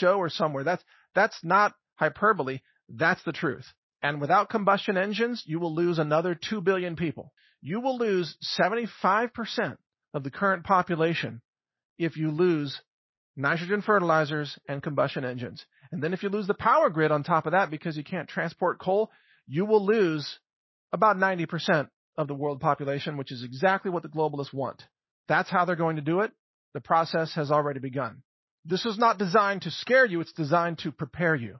A: WHO or somewhere. That's, that's not hyperbole. That's the truth. And without combustion engines, you will lose another 2 billion people. You will lose 75% of the current population if you lose nitrogen fertilizers and combustion engines. And then if you lose the power grid on top of that because you can't transport coal, you will lose about 90% of the world population, which is exactly what the globalists want. That's how they're going to do it. The process has already begun. This is not designed to scare you, it's designed to prepare you.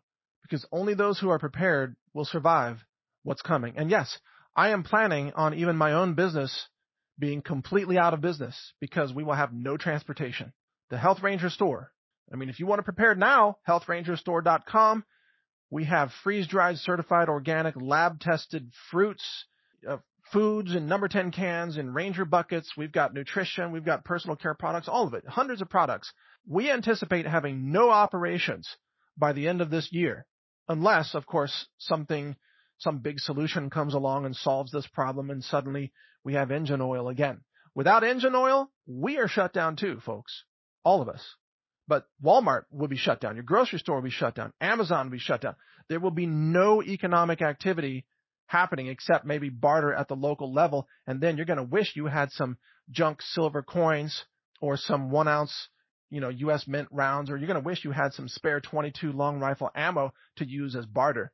A: Because only those who are prepared will survive what's coming. And yes, I am planning on even my own business being completely out of business because we will have no transportation. The Health Ranger store I mean, if you want to prepare now, healthrangerstore.com. We have freeze dried, certified, organic, lab tested fruits, uh, foods in number 10 cans, in Ranger buckets. We've got nutrition. We've got personal care products, all of it, hundreds of products. We anticipate having no operations by the end of this year, unless, of course, something, some big solution comes along and solves this problem and suddenly we have engine oil again. Without engine oil, we are shut down too, folks. All of us. But Walmart will be shut down. Your grocery store will be shut down. Amazon will be shut down. There will be no economic activity happening except maybe barter at the local level. And then you're going to wish you had some junk silver coins or some one ounce, you know, U.S. mint rounds, or you're going to wish you had some spare 22 long rifle ammo to use as barter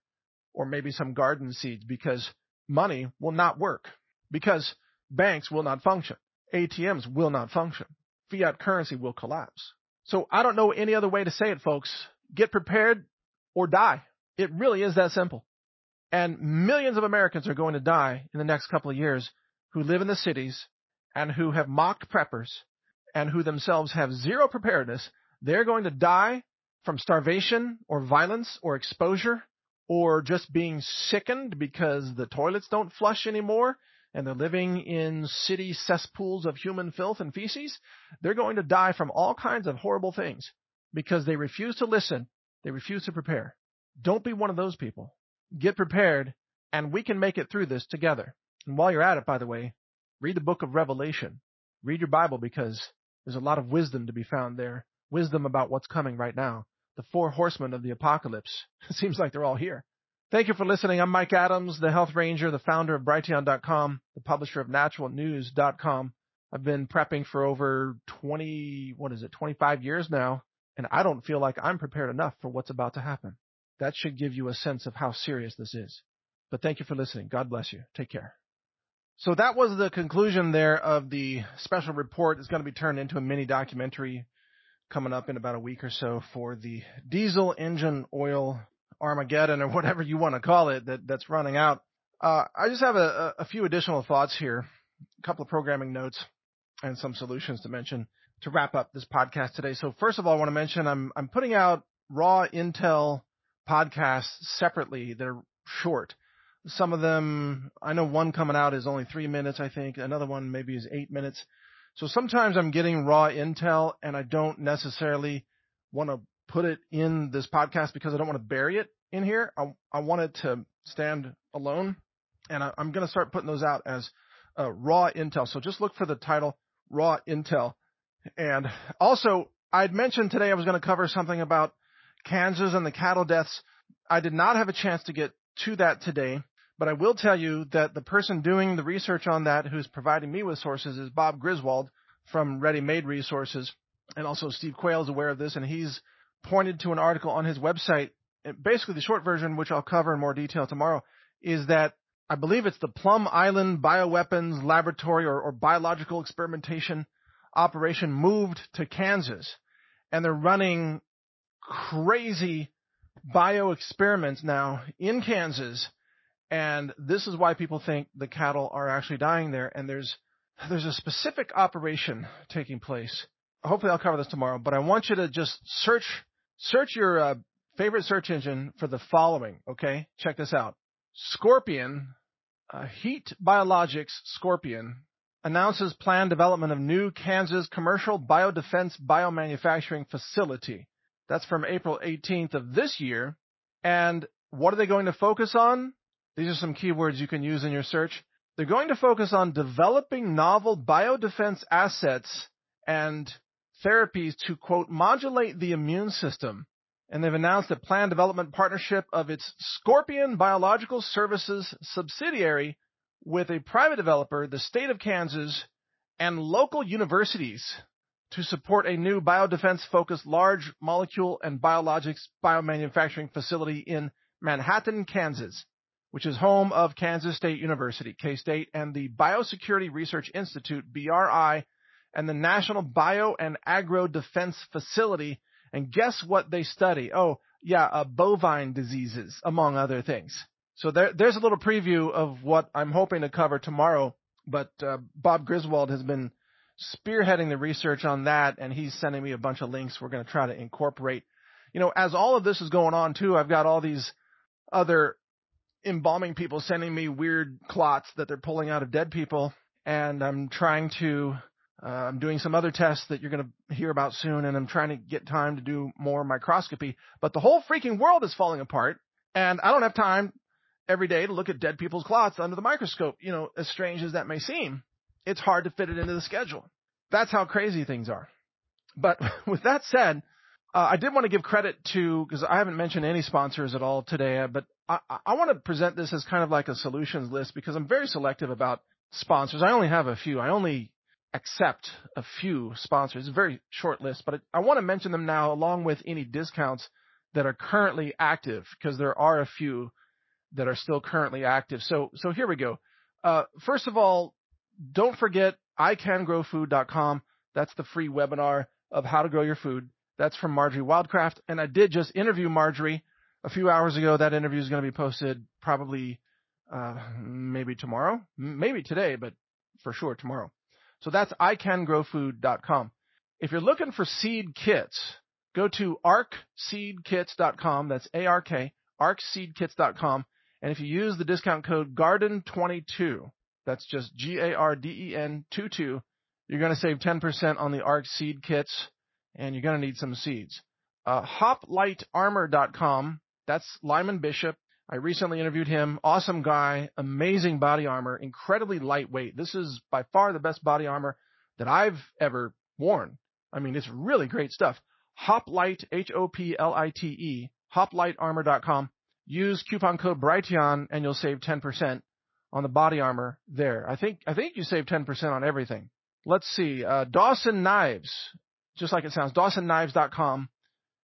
A: or maybe some garden seeds because money will not work because banks will not function. ATMs will not function. Fiat currency will collapse. So I don't know any other way to say it, folks. Get prepared or die. It really is that simple. And millions of Americans are going to die in the next couple of years who live in the cities and who have mocked preppers and who themselves have zero preparedness. They're going to die from starvation or violence or exposure or just being sickened because the toilets don't flush anymore and they're living in city cesspools of human filth and feces, they're going to die from all kinds of horrible things because they refuse to listen. They refuse to prepare. Don't be one of those people. Get prepared and we can make it through this together. And while you're at it, by the way, read the book of Revelation. Read your Bible because there's a lot of wisdom to be found there. Wisdom about what's coming right now. The four horsemen of the apocalypse. It seems like they're all here. Thank you for listening. I'm Mike Adams, the Health Ranger, the founder of Brighteon.com, the publisher of NaturalNews.com. I've been prepping for over 20, what is it, 25 years now, and I don't feel like I'm prepared enough for what's about to happen. That should give you a sense of how serious this is. But thank you for listening. God bless you. Take care. So that was the conclusion there of the special report. It's going to be turned into a mini documentary coming up in about a week or so for the diesel engine oil Armageddon or whatever you want to call it that, that's running out. Uh, I just have a, a few additional thoughts here, a couple of programming notes and some solutions to mention to wrap up this podcast today. So first of all, I want to mention I'm, I'm putting out raw intel podcasts separately. They're short. Some of them, I know one coming out is only three minutes, I think. Another one maybe is eight minutes. So sometimes I'm getting raw intel and I don't necessarily want to put it in this podcast because I don't want to bury it in here. I, I want it to stand alone, and I, am going to start putting those out as uh, raw intel. So just look for the title raw intel. And also, I'd mentioned today I was going to cover something about Kansas and the cattle deaths. I did not have a chance to get to that today, but I will tell you that the person doing the research on that, who's providing me with sources, is Bob Griswold from Ready Made Resources. And also Steve Quayle is aware of this, and he's pointed to an article on his website. Basically, the short version, which I'll cover in more detail tomorrow, is that I believe it's the Plum Island Bioweapons Laboratory or, or Biological Experimentation Operation moved to Kansas, and they're running crazy bio experiments now in Kansas, and this is why people think the cattle are actually dying there. And there's there's a specific operation taking place. Hopefully, I'll cover this tomorrow, but I want you to just search Search your uh, favorite search engine for the following, okay? Check this out. Scorpion, uh, Heat Biologics Scorpion announces planned development of new Kansas commercial biodefense biomanufacturing facility. That's from April 18th of this year. And what are they going to focus on? These are some keywords you can use in your search. They're going to focus on developing novel biodefense assets and therapies to quote, modulate the immune system. And they've announced a planned development partnership of its Scorpion Biological Services subsidiary with a private developer, the state of Kansas, and local universities to support a new biodefense focused large molecule and biologics biomanufacturing facility in Manhattan, Kansas, which is home of Kansas State University, K-State, and the Biosecurity Research Institute, BRI, and the National Bio and Agro Defense Facility. And guess what they study? Oh, yeah, uh, bovine diseases, among other things. So there, there's a little preview of what I'm hoping to cover tomorrow. But uh, Bob Griswold has been spearheading the research on that, and he's sending me a bunch of links we're going to try to incorporate. You know, as all of this is going on too, I've got all these other embalming people sending me weird clots that they're pulling out of dead people, and I'm trying to. Uh, I'm doing some other tests that you're going to hear about soon, and I'm trying to get time to do more microscopy. But the whole freaking world is falling apart, and I don't have time every day to look at dead people's clots under the microscope. You know, as strange as that may seem, it's hard to fit it into the schedule. That's how crazy things are. But with that said, uh, I did want to give credit to, because I haven't mentioned any sponsors at all today, uh, but I, I want to present this as kind of like a solutions list because I'm very selective about sponsors. I only have a few. I only accept a few sponsors. It's a very short list, but I want to mention them now along with any discounts that are currently active because there are a few that are still currently active. So, so here we go. Uh, first of all, don't forget icangrowfood.com. That's the free webinar of how to grow your food. That's from Marjorie Wildcraft. And I did just interview Marjorie a few hours ago. That interview is going to be posted probably, uh, maybe tomorrow, maybe today, but for sure tomorrow. So that's icangrowfood.com. If you're looking for seed kits, go to arkseedkits.com. That's A-R-K, arkseedkits.com. And if you use the discount code GARDEN22, that's just G-A-R-D-E-N 22, you're going to save 10% on the ARK seed kits and you're going to need some seeds. Uh, hoplitearmor.com. That's Lyman Bishop. I recently interviewed him. Awesome guy, amazing body armor, incredibly lightweight. This is by far the best body armor that I've ever worn. I mean, it's really great stuff. Hoplite, H-O-P-L-I-T-E, hoplitearmor.com. Use coupon code Brighteon and you'll save 10% on the body armor there. I think, I think you save 10% on everything. Let's see, uh, Dawson Knives, just like it sounds, dawsonKnives.com.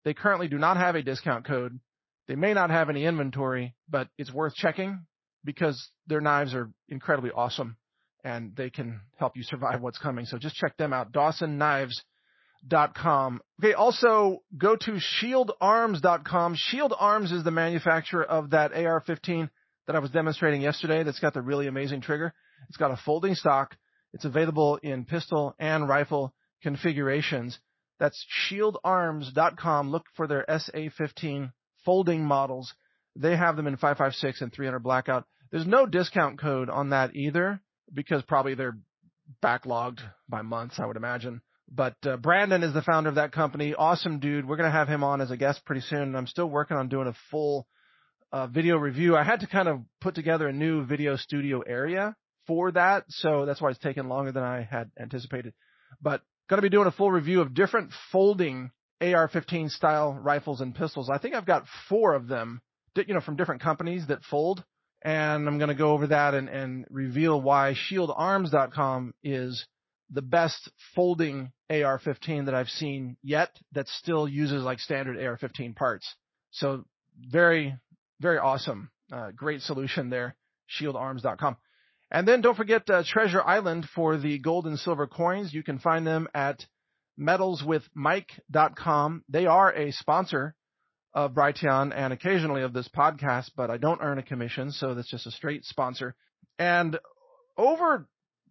A: They currently do not have a discount code. They may not have any inventory, but it's worth checking because their knives are incredibly awesome and they can help you survive what's coming. So just check them out. DawsonKnives.com. Okay. Also go to shieldarms.com. Shield Arms is the manufacturer of that AR-15 that I was demonstrating yesterday that's got the really amazing trigger. It's got a folding stock. It's available in pistol and rifle configurations. That's shieldarms.com. Look for their SA15 folding models. They have them in 556 and 300 blackout. There's no discount code on that either because probably they're backlogged by months, I would imagine. But uh, Brandon is the founder of that company. Awesome dude. We're going to have him on as a guest pretty soon. I'm still working on doing a full uh, video review. I had to kind of put together a new video studio area for that, so that's why it's taken longer than I had anticipated. But going to be doing a full review of different folding AR-15 style rifles and pistols. I think I've got four of them, you know, from different companies that fold. And I'm going to go over that and, and reveal why shieldarms.com is the best folding AR-15 that I've seen yet that still uses like standard AR-15 parts. So very, very awesome. Uh, great solution there. Shieldarms.com. And then don't forget uh, Treasure Island for the gold and silver coins. You can find them at metalswithmike.com. They are a sponsor of Brighteon and occasionally of this podcast, but I don't earn a commission, so that's just a straight sponsor. And over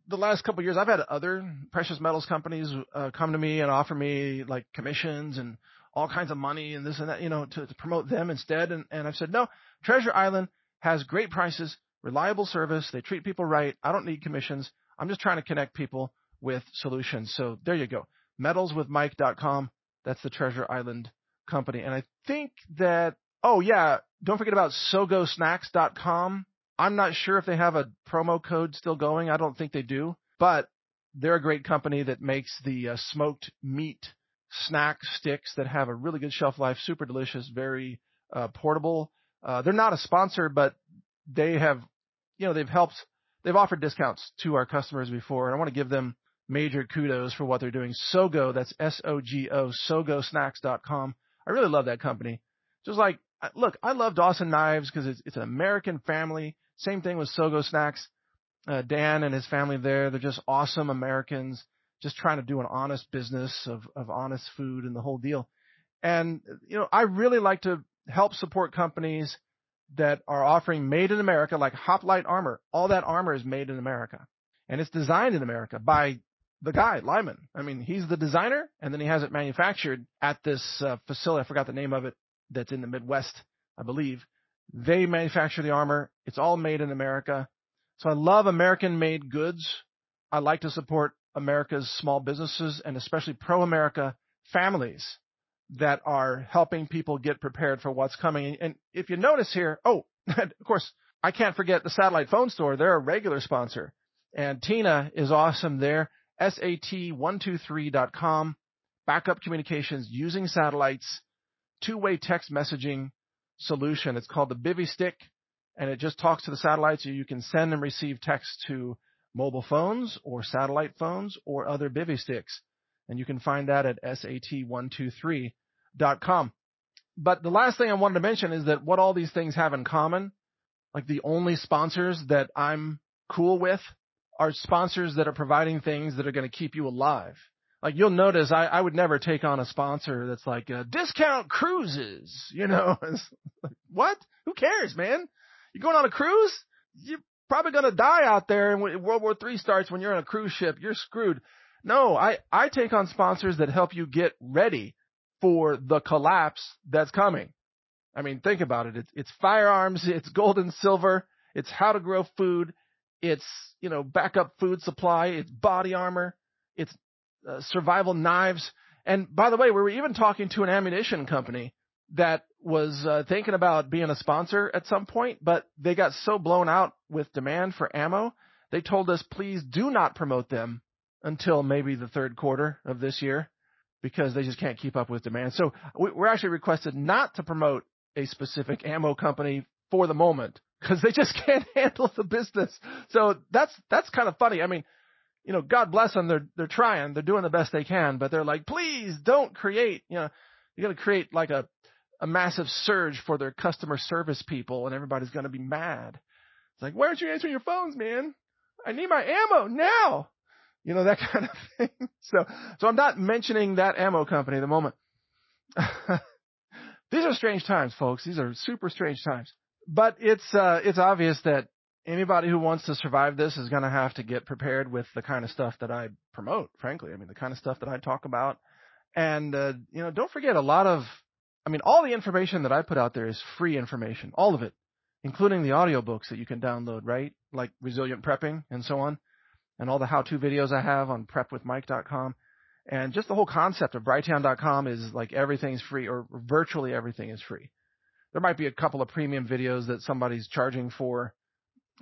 A: the last couple years, I've had other precious metals companies uh, come to me and offer me like commissions and all kinds of money and this and that, you know, to, to promote them instead. And, and I've said, no, Treasure Island has great prices reliable service. They treat people right. I don't need commissions. I'm just trying to connect people with solutions. So there you go. Metalswithmike.com. That's the Treasure Island company. And I think that, oh yeah, don't forget about sogosnacks.com. I'm not sure if they have a promo code still going. I don't think they do, but they're a great company that makes the uh, smoked meat snack sticks that have a really good shelf life, super delicious, very uh, portable. Uh, they're not a sponsor, but they have, you know, they've helped, they've offered discounts to our customers before, and I want to give them major kudos for what they're doing. Sogo, that's S-O-G-O, sogosnacks.com. I really love that company. Just like, look, I love Dawson Knives because it's, it's an American family. Same thing with Sogo Snacks. Uh, Dan and his family there, they're just awesome Americans, just trying to do an honest business of, of honest food and the whole deal. And, you know, I really like to help support companies that are offering made in America, like Hoplite Armor. All that armor is made in America. And it's designed in America by the guy, Lyman. I mean, he's the designer, and then he has it manufactured at this uh, facility. I forgot the name of it. That's in the Midwest, I believe. They manufacture the armor. It's all made in America. So I love American made goods. I like to support America's small businesses and especially pro America families that are helping people get prepared for what's coming. And if you notice here, oh, of course, I can't forget the satellite phone store. They're a regular sponsor. And Tina is awesome there. SAT123.com. Backup communications using satellites, two-way text messaging solution. It's called the Bivy Stick and it just talks to the satellites. So you can send and receive text to mobile phones or satellite phones or other Bivy sticks. And you can find that at sat123.com. But the last thing I wanted to mention is that what all these things have in common, like the only sponsors that I'm cool with are sponsors that are providing things that are going to keep you alive. Like you'll notice I, I would never take on a sponsor that's like uh, discount cruises, you know, what? Who cares, man? You're going on a cruise? You're probably going to die out there and when World War III starts when you're on a cruise ship. You're screwed. No, I, I take on sponsors that help you get ready for the collapse that's coming. I mean, think about it. It's, it's firearms, it's gold and silver, it's how to grow food, it's, you know, backup food supply, it's body armor, it's uh, survival knives. And by the way, we were even talking to an ammunition company that was uh, thinking about being a sponsor at some point, but they got so blown out with demand for ammo, they told us please do not promote them until maybe the third quarter of this year because they just can't keep up with demand. So we're actually requested not to promote a specific ammo company for the moment because they just can't handle the business. So that's that's kind of funny. I mean, you know, God bless them. They're they're trying. They're doing the best they can, but they're like, please don't create. You know, you got to create like a a massive surge for their customer service people, and everybody's going to be mad. It's like, why aren't you answering your phones, man? I need my ammo now. You know that kind of thing. So, so I'm not mentioning that ammo company at the moment. These are strange times, folks. These are super strange times. But it's uh, it's obvious that anybody who wants to survive this is going to have to get prepared with the kind of stuff that I promote. Frankly, I mean the kind of stuff that I talk about. And uh, you know, don't forget a lot of I mean, all the information that I put out there is free information, all of it, including the audiobooks that you can download, right? Like resilient prepping and so on, and all the how-to videos I have on prepwithmike.com. And just the whole concept of Brighteon.com is like everything's free or virtually everything is free. There might be a couple of premium videos that somebody's charging for.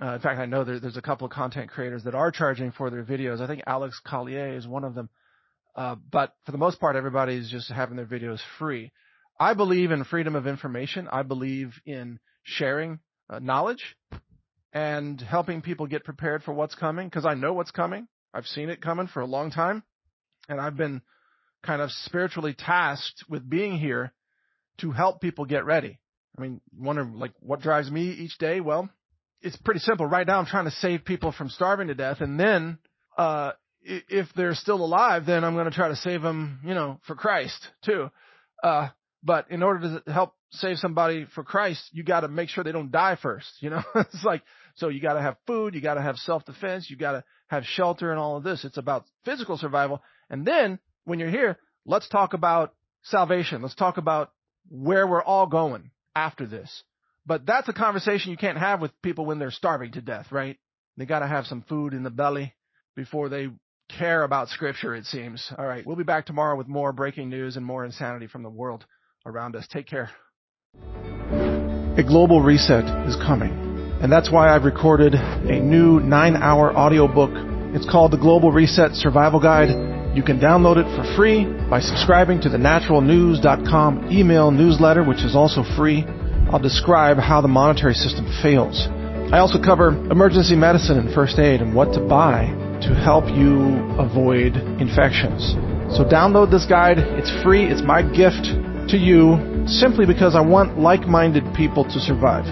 A: Uh, in fact, I know there, there's a couple of content creators that are charging for their videos. I think Alex Collier is one of them. Uh, but for the most part, everybody's just having their videos free. I believe in freedom of information. I believe in sharing uh, knowledge and helping people get prepared for what's coming because I know what's coming. I've seen it coming for a long time and I've been kind of spiritually tasked with being here to help people get ready. I mean, wonder like what drives me each day? Well, it's pretty simple. Right now I'm trying to save people from starving to death and then uh if they're still alive, then I'm going to try to save them, you know, for Christ too. Uh, but in order to help save somebody for Christ, you got to make sure they don't die first. You know, it's like, so you got to have food, you got to have self-defense, you got to have shelter and all of this. It's about physical survival. And then when you're here, let's talk about salvation. Let's talk about where we're all going after this. But that's a conversation you can't have with people when they're starving to death, right? They got to have some food in the belly before they care about scripture, it seems. All right. We'll be back tomorrow with more breaking news and more insanity from the world around us. Take care. A global reset is coming. And that's why I've recorded a new nine hour audiobook. It's called The Global Reset Survival Guide. You can download it for free by subscribing to the naturalnews.com email newsletter, which is also free. I'll describe how the monetary system fails. I also cover emergency medicine and first aid and what to buy to help you avoid infections. So download this guide. It's free. It's my gift to you simply because I want like minded people to survive.